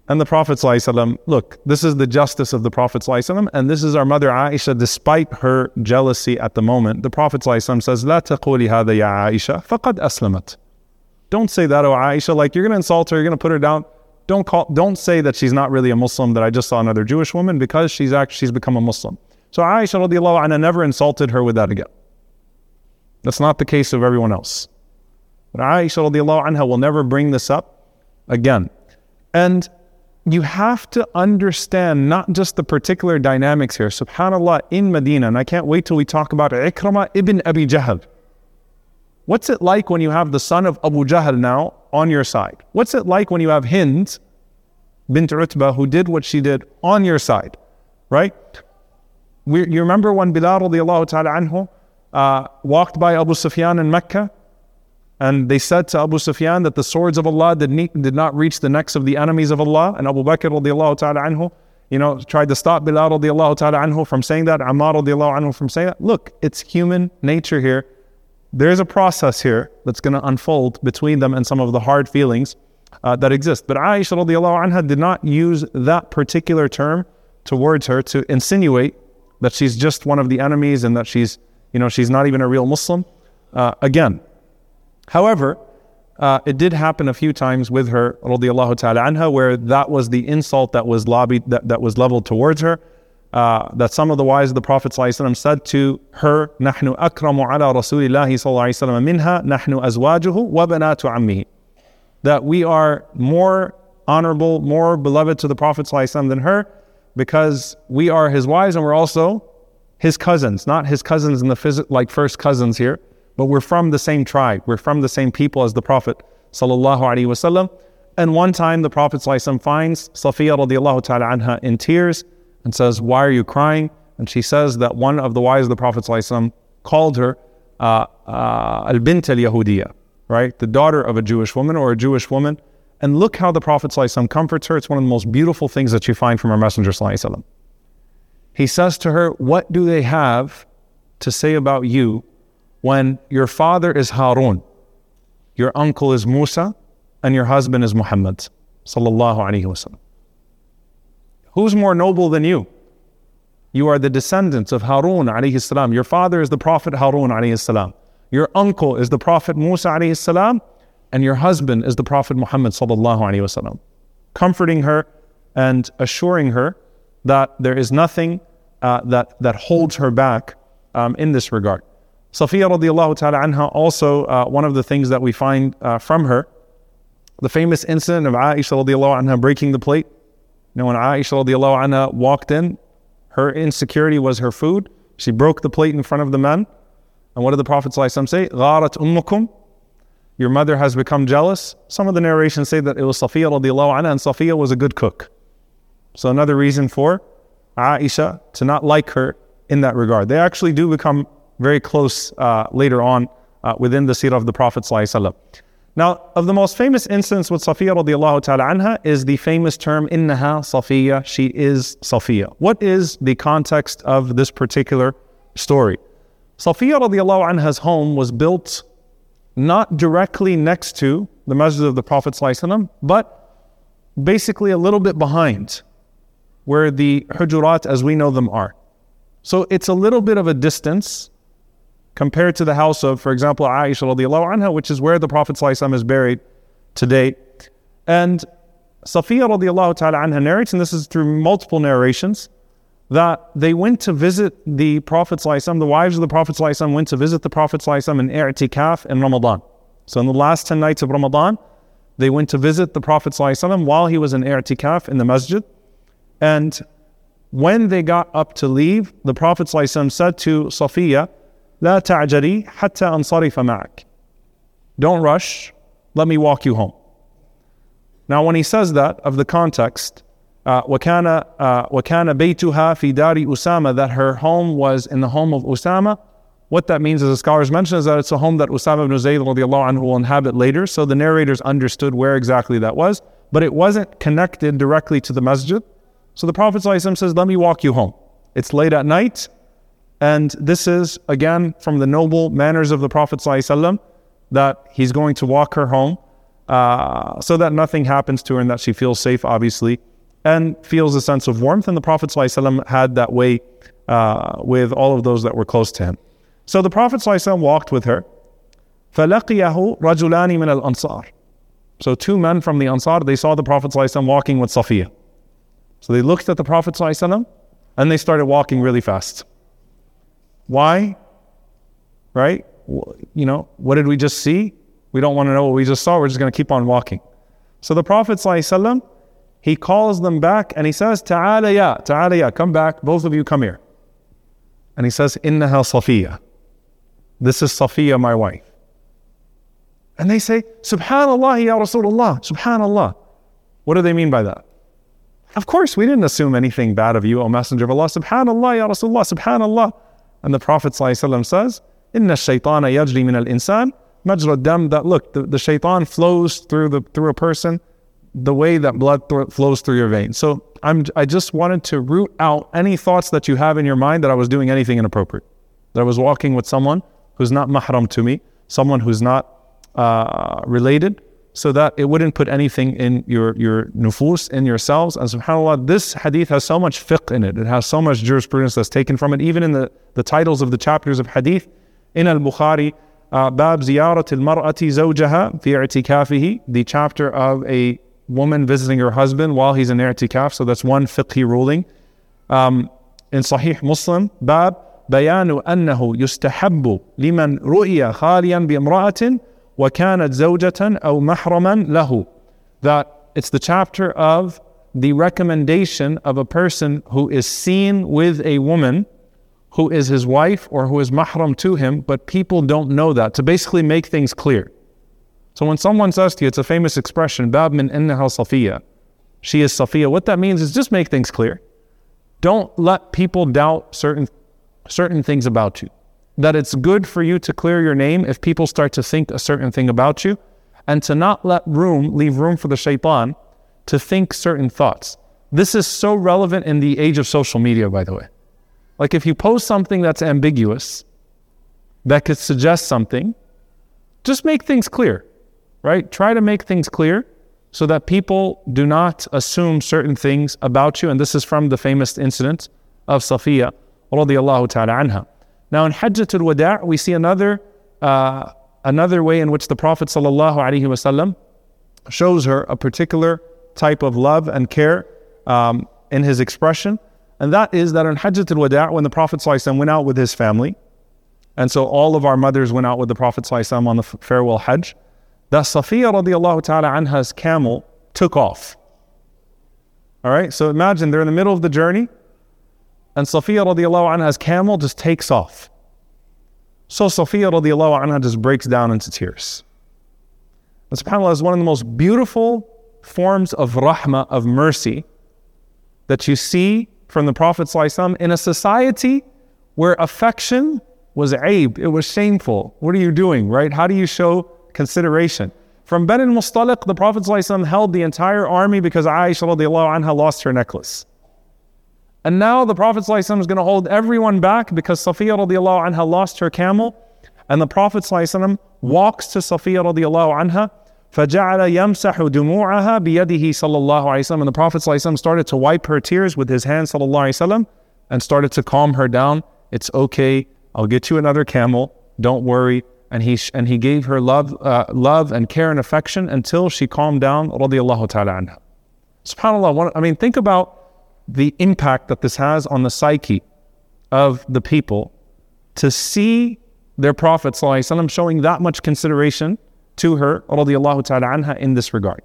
And the Prophet ﷺ, look, this is the justice of the Prophet ﷺ, and this is our mother Aisha, despite her jealousy at the moment. The Prophet ﷺ says, لا تقولي هذا يا عائشة فقد أسلمت. Don't say that, oh Aisha, like you're going to insult her, you're going to put her down. Don't call, don't say that she's not really a Muslim, that I just saw another Jewish woman, because she's actually, she's become a Muslim. So Aisha radiallahu anha never insulted her with that again. That's not the case of everyone else. But Aisha anha will never bring this up again. And you have to understand not just the particular dynamics here. SubhanAllah, in Medina, and I can't wait till we talk about Ikramah ibn Abi Jahl. What's it like when you have the son of Abu Jahl now on your side? What's it like when you have Hind bint Utbah who did what she did on your side? Right? We, you remember when Bilal radiallahu ta'ala anhu uh, walked by Abu Sufyan in Mecca and they said to Abu Sufyan that the swords of Allah did, ne- did not reach the necks of the enemies of Allah. And Abu Bakr radiallahu ta'ala anhu, you know, tried to stop Bilal radiallahu ta'ala anhu from saying that, Ammar radiallahu anhu from saying that. Look, it's human nature here. There's a process here that's going to unfold between them and some of the hard feelings uh, that exist. But Aisha radiallahu anha did not use that particular term towards her to insinuate that she's just one of the enemies and that she's, you know, she's not even a real Muslim. Uh, again, However, uh, it did happen a few times with her, radiallahu ta'ala anha, where that was the insult that was lobbied, that, that was leveled towards her. Uh, that some of the wives of the Prophet ﷺ said to her, نحن أكرم على رسول الله صلى الله عليه وسلم منها نحن أزواجه وبنات عمه. That we are more honorable, more beloved to the Prophet ﷺ than her because we are his wives and we're also his cousins, not his cousins in the phys- like first cousins here, but we're from the same tribe. We're from the same people as the Prophet sallallahu alaihi wasallam. And one time the Prophet ﷺ finds Safiya radiallahu ta'ala anha in tears and says, Why are you crying? And she says that one of the wives of the Prophet ﷺ called her uh, uh, al-bint al-Yahudiya, right? The daughter of a Jewish woman or a Jewish woman. And look how the Prophet ﷺ comforts her. It's one of the most beautiful things that you find from our Messenger ﷺ. He says to her, What do they have to say about you when your father is Harun, your uncle is Musa, and your husband is Muhammad sallallahu alaihi wasallam. Who's more noble than you? You are the descendants of Harun alayhi salam. Your father is the Prophet Harun alayhi salam. Your uncle is the Prophet Musa alayhi salam, and your husband is the Prophet Muhammad sallallahu wasallam. Comforting her and assuring her that there is nothing uh, that that holds her back um, in this regard. Safiya radiallahu ta'ala anha, also uh, one of the things that we find uh, from her, the famous incident of Aisha radiallahu anha breaking the plate. You know, when Aisha radiallahu anha walked in, her insecurity was her food. She broke the plate in front of the men. And what did the Prophet ﷺ say? غَارَتْ أُمُّكُمْ Your mother has become jealous. Some of the narrations say that it was Safiya radiallahu anha, and Safiya was a good cook. So another reason for Aisha to not like her in that regard. They actually do become very close uh, later on uh, within the seerah of the Prophet ﷺ. Now, of the most famous instance with Safiya radiallahu ta'ala anha is the famous term, innaha Safiya, she is Safiya. What is the context of this particular story? Safiya radiallahu anha's home was built not directly next to the masjid of the Prophet ﷺ, but basically a little bit behind where the hujurat as we know them are. So it's a little bit of a distance compared to the house of, for example, Aisha radiallahu anha, which is where the Prophet is buried today. And Safiya radiallahu ta'ala anha narrates, and this is through multiple narrations, that they went to visit the Prophet the wives of the Prophet went to visit the Prophet in i'tikaf in Ramadan. So in the last 10 nights of Ramadan, they went to visit the Prophet while he was in i'tikaf in the masjid. And when they got up to leave, the Prophet said to Safiya, لا تعجلي حتى أنصرف معك. Don't rush, let me walk you home. Now, when he says that, of the context, uh, وكان uh, وكان بيتها في دار أسامة that her home was in the home of Usama. What that means, as the scholars mention, is that it's a home that Usama ibn Zayd anhu will inhabit later. So the narrators understood where exactly that was, but it wasn't connected directly to the masjid. So the Prophet ﷺ says, Let me walk you home. It's late at night. And this is, again, from the noble manners of the Prophet ﷺ, that he's going to walk her home uh, so that nothing happens to her and that she feels safe, obviously, and feels a sense of warmth. And the Prophet ﷺ had that way uh, with all of those that were close to him. So the Prophet ﷺ walked with her. فَلَقِيَهُ رَجُلَانِ مِنَ الْأَنصَارِ So two men from the Ansar, they saw the Prophet ﷺ walking with Safiya. So they looked at the Prophet ﷺ and they started walking really fast. Why? Right? You know, what did we just see? We don't want to know what we just saw. We're just going to keep on walking. So the Prophet ﷺ, he calls them back and he says, Ta'ala ya, ta'ala ya, come back. Both of you come here. And he says, Innaha Safiya. This is Safiya, my wife. And they say, Subhanallah, ya Rasulullah, Subhanallah. What do they mean by that? Of course, we didn't assume anything bad of you, O Messenger of Allah. Subhanallah, Ya Rasulullah, Subhanallah. And the Prophet ﷺ says, Inna shaytana yajri min al insan majra dam. That look, the, the shaitan flows through the through a person the way that blood th- flows through your veins. So I'm I just wanted to root out any thoughts that you have in your mind that I was doing anything inappropriate, that I was walking with someone who's not mahram to me, someone who's not uh, related, so that it wouldn't put anything in your, your nufus, in yourselves. And subhanAllah, this hadith has so much fiqh in it. It has so much jurisprudence that's taken from it, even in the, the titles of the chapters of hadith. In Al-Bukhari, uh, Bab Ziyarat al-Mar'ati zawjaha fi i'tikafihi, the chapter of a woman visiting her husband while he's in i'tikaf. So that's one fiqhi ruling. Um, in Sahih Muslim, Bab بيان أنه يستحب لمن رؤي خاليا بامرأة وَكَانَتْ زَوْجَةً أَوْ مَحْرَمًا لَهُ That it's the chapter of the recommendation of a person who is seen with a woman who is his wife or who is mahram to him, but people don't know that, to basically make things clear. So when someone says to you, it's a famous expression, Bab min innaha Safiya, she is Safiya, what that means is just make things clear. Don't let people doubt certain, certain things about you that it's good for you to clear your name if people start to think a certain thing about you and to not let room, leave room for the shaitan to think certain thoughts. This is so relevant in the age of social media, by the way. Like if you post something that's ambiguous, that could suggest something, just make things clear, right? Try to make things clear so that people do not assume certain things about you. And this is from the famous incident of Safiya radiallahu ta'ala anha. Now in Hajjatul Wada' we see another uh, another way in which the Prophet ﷺ shows her a particular type of love and care um, in his expression. And that is that on Hajjatul Wada' when the Prophet ﷺ went out with his family, And so all of our mothers went out with the Prophet ﷺ on the f- farewell Hajj. That Safiya radiallahu ta'ala anha's camel took off. All right, so imagine they're in the middle of the journey, and Safiya radiallahu anha's camel just takes off. So Safiya radiallahu anha just breaks down into tears. And subhanAllah is one of the most beautiful forms of rahmah, of mercy, that you see from the Prophet in a society where affection was aib, it was shameful. What are you doing, right? How do you show consideration? From Ben al-Mustaliq, the Prophet held the entire army because Aisha radiallahu anha lost her necklace. And now the Prophet ﷺ is going to hold everyone back because Safiya radiallahu anha lost her camel. And the Prophet ﷺ walks to Safiya radiallahu anha فجعل يمسح دموعها بيده صلى الله عليه وسلم and the Prophet صلى الله عليه وسلم started to wipe her tears with his hand صلى الله عليه وسلم and started to calm her down it's okay I'll get you another camel don't worry and he and he gave her love uh, love and care and affection until she calmed down رضي الله تعالى عنها subhanallah I mean think about the impact that this has on the psyche of the people to see their Prophet ﷺ showing that much consideration to her, radiallahu ta'ala anha, in this regard.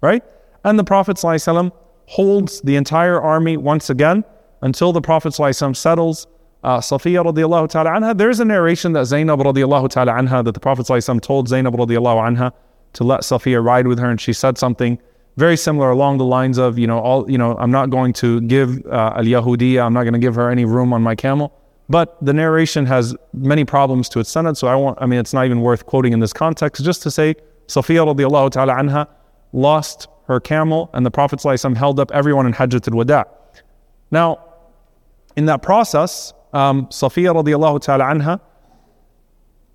Right? And the Prophet ﷺ holds the entire army once again until the Prophet ﷺ settles uh, Safiya radiallahu ta'ala anha. There's a narration that Zainab radiallahu ta'ala anha, that the Prophet ﷺ told Zainab radiallahu anha to let Safiya ride with her, and she said something very similar along the lines of, you know, all, you know, I'm not going to give uh, al Yahudiya, I'm not going to give her any room on my camel. But the narration has many problems to its sanad, so I want I mean it's not even worth quoting in this context, just to say Safiya radiallahu ta'ala anha lost her camel and the Prophet ﷺ held up everyone in Hajjat al-Wada. Now, in that process, um, Safiya radiallahu ta'ala anha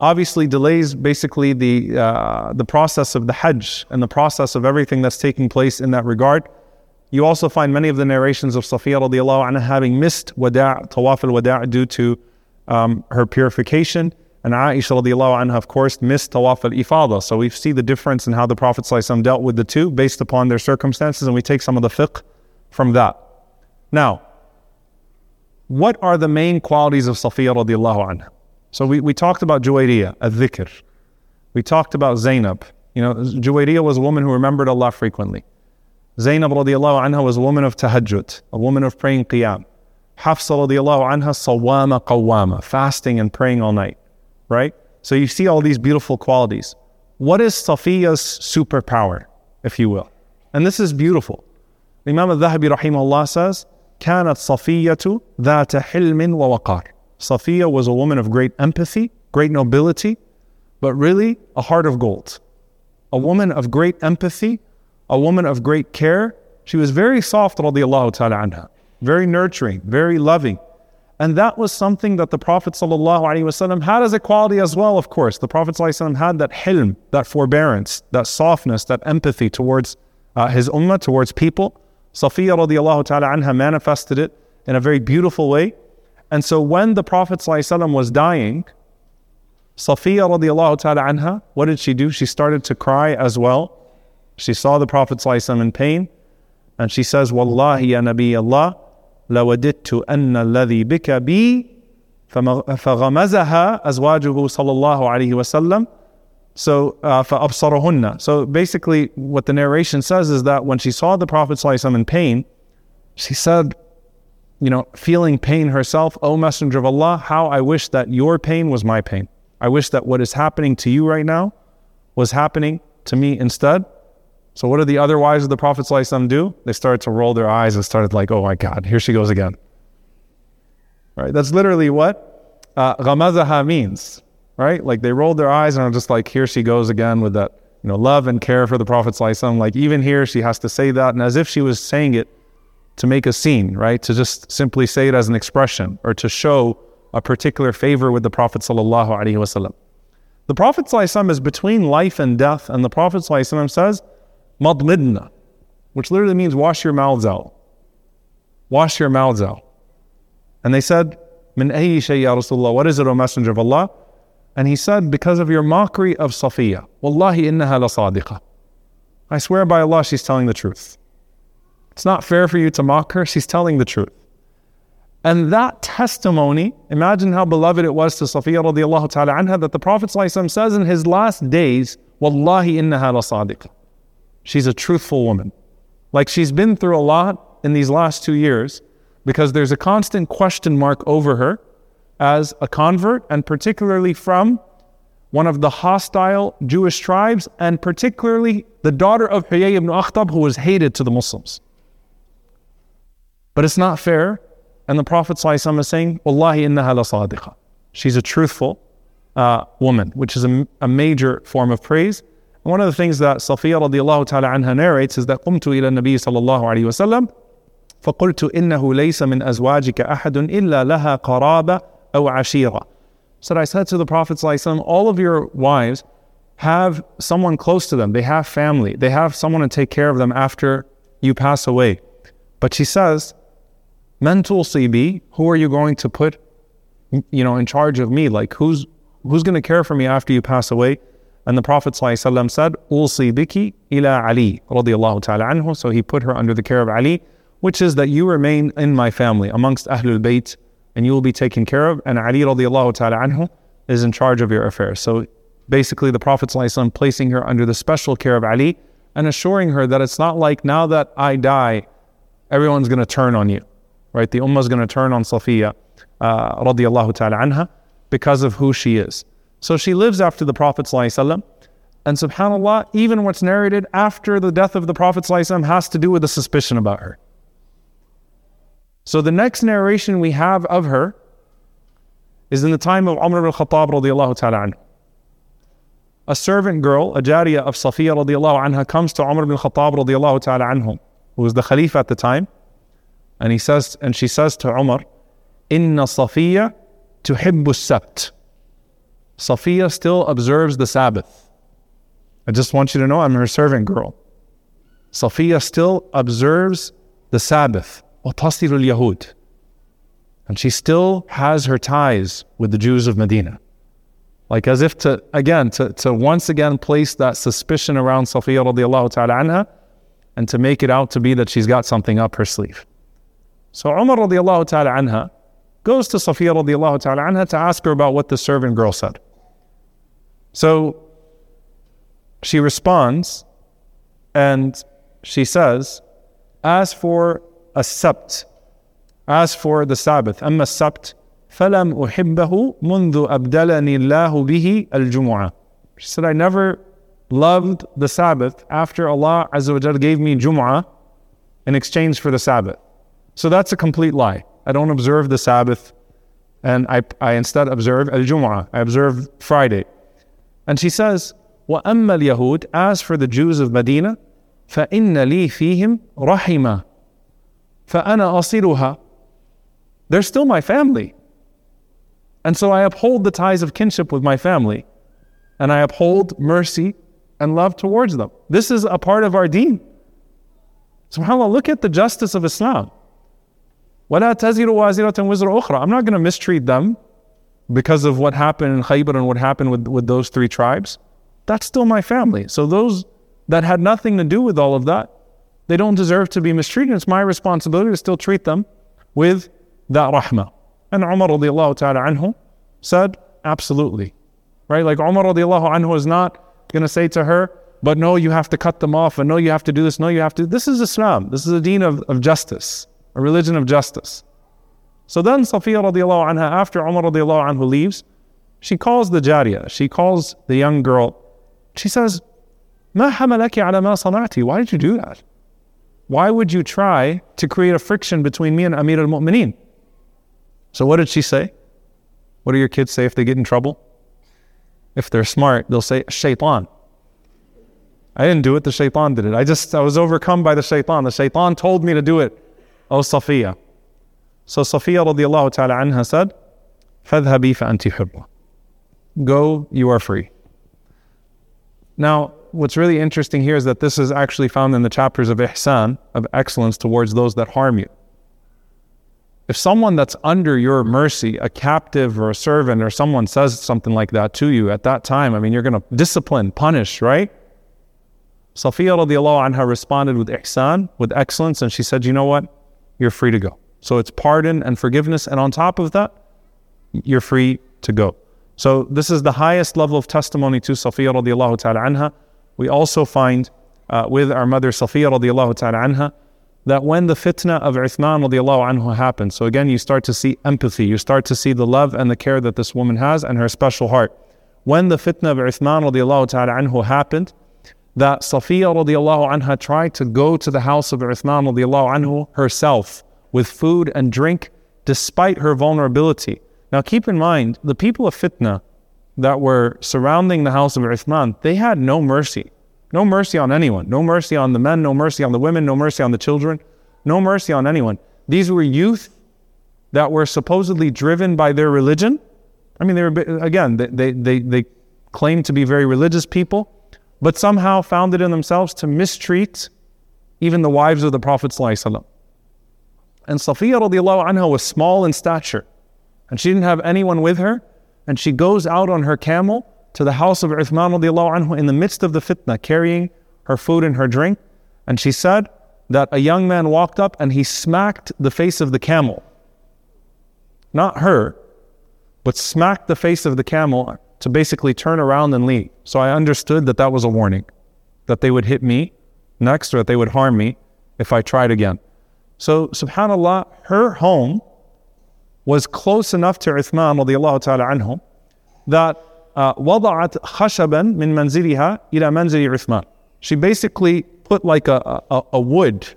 obviously delays basically the, uh, the process of the Hajj and the process of everything that's taking place in that regard. You also find many of the narrations of Safiya radiallahu anha having missed wada' tawaf al wada' due to um, her purification. And Aisha radiallahu anha, of course, missed tawaf al ifada. So we see the difference in how the Prophet dealt with the two based upon their circumstances, and we take some of the fiqh from that. Now, what are the main qualities of Safiya radiallahu anha? So we, we talked about Juwayriyah, a dhikr. We talked about Zainab. You know, Juwayriyah was a woman who remembered Allah frequently. Zainab radiallahu anha was a woman of tahajjud, a woman of praying qiyam. Hafsa radiallahu anha, sawama qawwama, fasting and praying all night, right? So you see all these beautiful qualities. What is Safiya's superpower, if you will? And this is beautiful. Imam al-Dhahabi rahimahullah says, كانت صفية ذات حلم ووقار. Safiya was a woman of great empathy, great nobility, but really a heart of gold. A woman of great empathy, a woman of great care. She was very soft, radiallahu ta'ala anha, very nurturing, very loving. And that was something that the Prophet ﷺ had as a quality as well, of course. The Prophet ﷺ had that hilm, that forbearance, that softness, that empathy towards uh, his ummah, towards people. Safiya radiallahu ta'ala anha manifested it in a very beautiful way. And so when the Prophet ﷺ was dying, Safiya radiallahu ta'ala anha, what did she do? She started to cry as well. She saw the Prophet ﷺ in pain and she says, Wallahi ya Nabi Allah, لوددت أن الذي بك بي فغمزها أزواجه صلى الله عليه وسلم so uh, فأبصرهن so basically what the narration says is that when she saw the Prophet ﷺ in pain she said you know feeling pain herself O Messenger of Allah how I wish that your pain was my pain I wish that what is happening to you right now was happening to me instead so what did the other wives of the Prophet ﷺ do? They started to roll their eyes and started like, oh my God, here she goes again. Right? That's literally what uh, means. Right? Like they rolled their eyes and are just like, here she goes again with that, you know, love and care for the Prophet ﷺ. Like even here, she has to say that, and as if she was saying it to make a scene, right? To just simply say it as an expression or to show a particular favor with the Prophet sallallahu alaihi wasallam. The Prophet ﷺ is between life and death, and the Prophet ﷺ says, madmidna, which literally means wash your mouths out. Wash your mouths out. And they said, Min ayyi ya Rasulullah, what is it, O Messenger of Allah? And he said, because of your mockery of Safiya. Wallahi innaha la. I swear by Allah, she's telling the truth. It's not fair for you to mock her, she's telling the truth. And that testimony, imagine how beloved it was to Safiya radiallahu ta'ala anha that the Prophet says in his last days, Wallahi innaha la sadiq. She's a truthful woman. Like she's been through a lot in these last two years because there's a constant question mark over her as a convert and particularly from one of the hostile Jewish tribes and particularly the daughter of Huyay ibn Akhtab who was hated to the Muslims. But it's not fair and the Prophet ﷺ is saying, Wallahi innaha la sadiqa. She's a truthful uh, woman, which is a, a, major form of praise. And one of the things that Safiya radiallahu ta'ala anha narrates is that قمت إلى النبي صلى الله عليه وسلم فقلت إنه ليس من أزواجك أحد إلا لها قرابة أو عشيرة. So I said to the Prophet ﷺ, all of your wives have someone close to them. They have family. They have someone to take care of them after you pass away. But she says, mental CB, who are you going to put, you know, in charge of me? Like who's who's going to care for me after you pass away? And the Prophet ﷺ said, Ulsi biki ila Ali radiallahu ta'ala anhu. So he put her under the care of Ali, which is that you remain in my family amongst Ahlul Bayt and you will be taken care of. And Ali radiallahu ta'ala anhu is in charge of your affairs. So basically the Prophet ﷺ placing her under the special care of Ali and assuring her that it's not like now that I die, everyone's going to turn on you right? The ummah is going to turn on Safiya uh, radiallahu ta'ala anha because of who she is. So she lives after the Prophet ﷺ, and subhanAllah, even what's narrated after the death of the Prophet has to do with a suspicion about her. So the next narration we have of her is in the time of Umar al-Khattab radiallahu ta'ala anhu. A servant girl, a jariyah of Safiya radiallahu anha, comes to Umar ibn Khattab radiallahu ta'ala anhu, who was the Khalifa at the time, and he says, and she says to Umar, Inna Safiya tuhibbu sabt. Safiya still observes the Sabbath. I just want you to know I'm her servant girl. Safiya still observes the Sabbath. وتصل اليهود. And she still has her ties with the Jews of Medina. Like as if to, again, to, to once again place that suspicion around Safiya radiallahu ta'ala anha and to make it out to be that she's got something up her sleeve. So Umar radiallahu ta'ala anha goes to Safiya radiallahu ta'ala anha to ask her about what the servant girl said. So she responds and she says, As for a sabt, as for the Sabbath, أما السبت فلم أحبه منذ أبدلني الله به الجمعة. She said, I never loved the Sabbath after Allah Azza wa gave me Jum'ah in exchange for the Sabbath. So that's a complete lie. I don't observe the Sabbath and I, I instead observe Al Jum'ah. I observe Friday. And she says, وأما اليهود as for the Jews of Medina فإن لي فيهم رحمة فأنا أصلها They're still my family. And so I uphold the ties of kinship with my family and I uphold mercy and love towards them. This is a part of our deen. SubhanAllah, look at the justice of Islam. I'm not going to mistreat them because of what happened in Khaybar and what happened with, with those three tribes. That's still my family. So those that had nothing to do with all of that, they don't deserve to be mistreated. It's my responsibility to still treat them with that rahmah. And Umar ta'ala anhu said, absolutely. Right? Like Umar radiallahu anhu is not going to say to her, but no, you have to cut them off, and no, you have to do this, no, you have to. This is Islam. This is a deen of, of justice a religion of justice. So then Safiya radiallahu anha, after Umar radiallahu anhu leaves, she calls the jariyah, she calls the young girl. She says, ما حملك على ما صنعتي? Why did you do that? Why would you try to create a friction between me and Amir al-Mu'mineen? So what did she say? What do your kids say if they get in trouble? If they're smart, they'll say, shaitan. I didn't do it, the shaitan did it. I just, I was overcome by the shaitan. The shaitan told me to do it. أو صفية So Safiya radiallahu ta'ala anha said, فَذْهَبِي فَأَنْتِ حُرَّةٌ Go, you are free. Now, what's really interesting here is that this is actually found in the chapters of ihsan, of excellence towards those that harm you. If someone that's under your mercy, a captive or a servant or someone says something like that to you at that time, I mean, you're going to discipline, punish, right? Safiya radiallahu anha responded with ihsan, with excellence, and she said, you know what? You're free to go. So it's pardon and forgiveness. And on top of that, you're free to go. So this is the highest level of testimony to Safiya radiallahu ta'ala anha. We also find uh, with our mother Safiya radiallahu ta'ala anha that when the fitna of Uthman radiallahu anhu happened, so again you start to see empathy, you start to see the love and the care that this woman has and her special heart. When the fitna of Uthman radiallahu ta'ala anhu happened, that Safiya radiallahu anha tried to go to the house of Uthman radiallahu anhu herself with food and drink despite her vulnerability. Now keep in mind, the people of fitna that were surrounding the house of Uthman, they had no mercy. No mercy on anyone. No mercy on the men, no mercy on the women, no mercy on the children, no mercy on anyone. These were youth that were supposedly driven by their religion. I mean, they were, again, they, they, they, they claimed to be very religious people, but somehow found it in themselves to mistreat even the wives of the Prophet. ﷺ. And Safiya radiallahu anha was small in stature, and she didn't have anyone with her, and she goes out on her camel to the house of Uthman radiallahu anhu in the midst of the fitna, carrying her food and her drink. And she said that a young man walked up and he smacked the face of the camel. Not her, but smacked the face of the camel to basically turn around and leave. So I understood that that was a warning, that they would hit me next or that they would harm me if I tried again. So subhanAllah, her home was close enough to Uthman radiallahu ta'ala anhu that وضعت خشبا من منزلها إلى منزل عثمان. She basically put like a, a, a wood,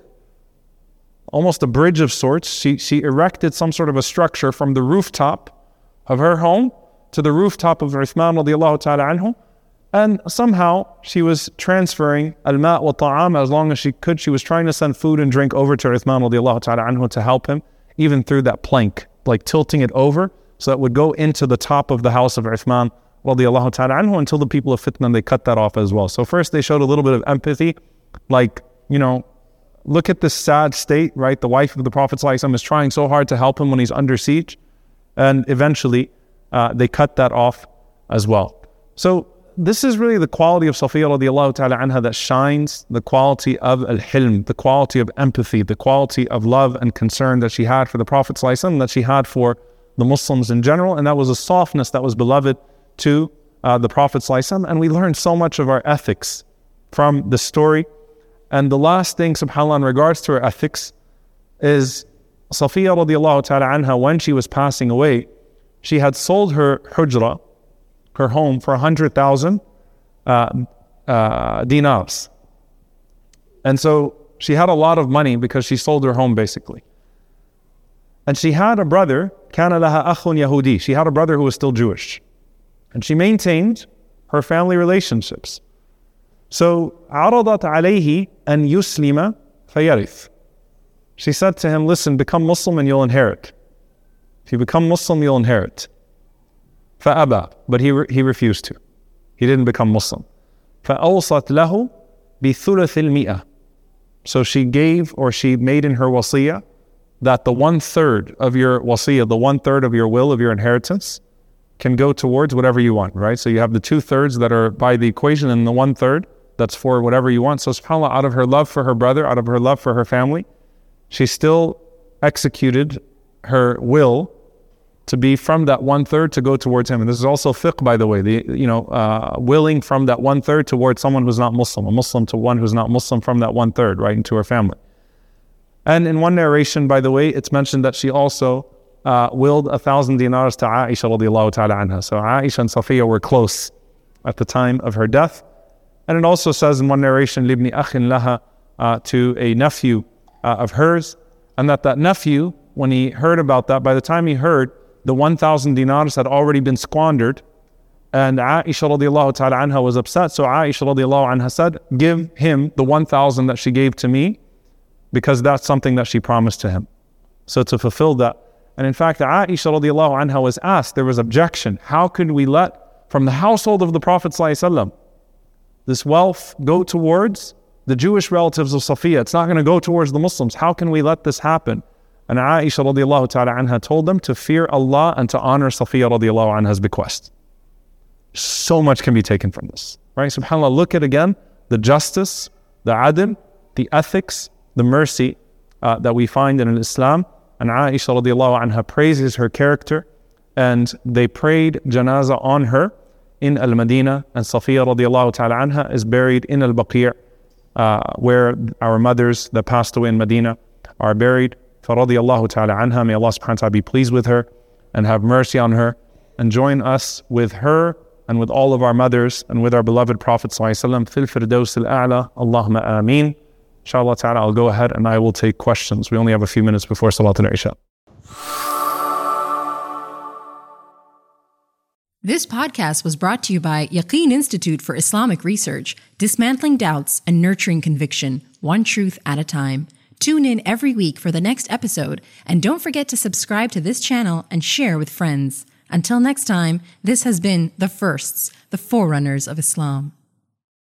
almost a bridge of sorts. She, she erected some sort of a structure from the rooftop of her home to the rooftop of Uthman radiallahu ta'ala anhu. And somehow she was transferring al-ma' wa ta'am as long as she could. She was trying to send food and drink over to Uthman radiallahu ta'ala anhu to help him, even through that plank, like tilting it over so that it would go into the top of the house of Uthman radiallahu ta'ala anhu until the people of fitna, they cut that off as well. So first they showed a little bit of empathy, like, you know, look at this sad state, right? The wife of the Prophet is trying so hard to help him when he's under siege. And eventually uh, they cut that off as well. So this is really the quality of Safiya radiallahu ta'ala anha that shines the quality of al-hilm, the quality of empathy, the quality of love and concern that she had for the Prophet that she had for the Muslims in general. And that was a softness that was beloved to uh, the Prophet and we learn so much of our ethics from the story. And the last thing, subhanAllah, in regards to her ethics is Safiya radiallahu ta'ala anha, when she was passing away, she had sold her hujra, her home, for 100,000 uh, uh, dinars. And so she had a lot of money because she sold her home basically. And she had a brother, kana laha akhun Yahudi. She had a brother who was still Jewish. And she maintained her family relationships. So, عرضت عليه أن يسلم فيرث. She said to him, listen, become Muslim and you'll inherit. If you become Muslim, you'll inherit. فأبى. But he, re- he refused to. He didn't become Muslim. فأوصت له بثلث المئة. So she gave or she made in her wasiyah that the one third of your wasiyah, the one third of your will, of your inheritance, can go towards whatever you want, right? So you have the two thirds that are by the equation and the one third that's for whatever you want. So subhanAllah, out of her love for her brother, out of her love for her family, she still executed her will to be from that one third to go towards him. And this is also fiqh, by the way, the, you know, uh, willing from that one third towards someone who's not Muslim, a Muslim to one who's not Muslim from that one third, right, into her family. And in one narration, by the way, it's mentioned that she also uh, willed a thousand dinars to Aisha radiallahu ta'ala anha. So Aisha and Safiya were close at the time of her death. And it also says in one narration, Libni akhin laha, uh, to a nephew uh, of hers, and that that nephew, when he heard about that, by the time he heard, the 1,000 dinars had already been squandered. And Aisha radiallahu ta'ala anha was upset. So Aisha radiallahu anha said, Give him the 1,000 that she gave to me, because that's something that she promised to him. So to fulfill that, and in fact, Aisha radiallahu anha was asked, there was objection. How could we let from the household of the Prophet this wealth go towards the Jewish relatives of Safiya? It's not going to go towards the Muslims. How can we let this happen? And Aisha radiallahu ta'ala anha told them to fear Allah and to honor Safiya radiallahu anha's bequest. So much can be taken from this. Right? SubhanAllah, look at again the justice, the adl, the ethics, the mercy uh, that we find in Islam and Aisha radiallahu anha praises her character and they prayed janazah on her in Al Madinah, and Safiya radiallahu ta'ala anha is buried in Al Baqi', uh, where our mothers that passed away in Medina are buried. Radiallahu ta'ala anha, may Allah subhanahu wa ta'ala be pleased with her and have mercy on her, and join us with her and with all of our mothers and with our beloved Prophet sallallahu fil firdaus al-a'la. Allahumma ameen. Inshallah ta'ala, I'll go ahead and I will take questions. We only have a few minutes before Salat al-Isha. This podcast was brought to you by Yaqeen Institute for Islamic Research, dismantling doubts and nurturing conviction, one truth at a time. Tune in every week for the next episode, and don't forget to subscribe to this channel and share with friends. Until next time, this has been The Firsts, the Forerunners of Islam.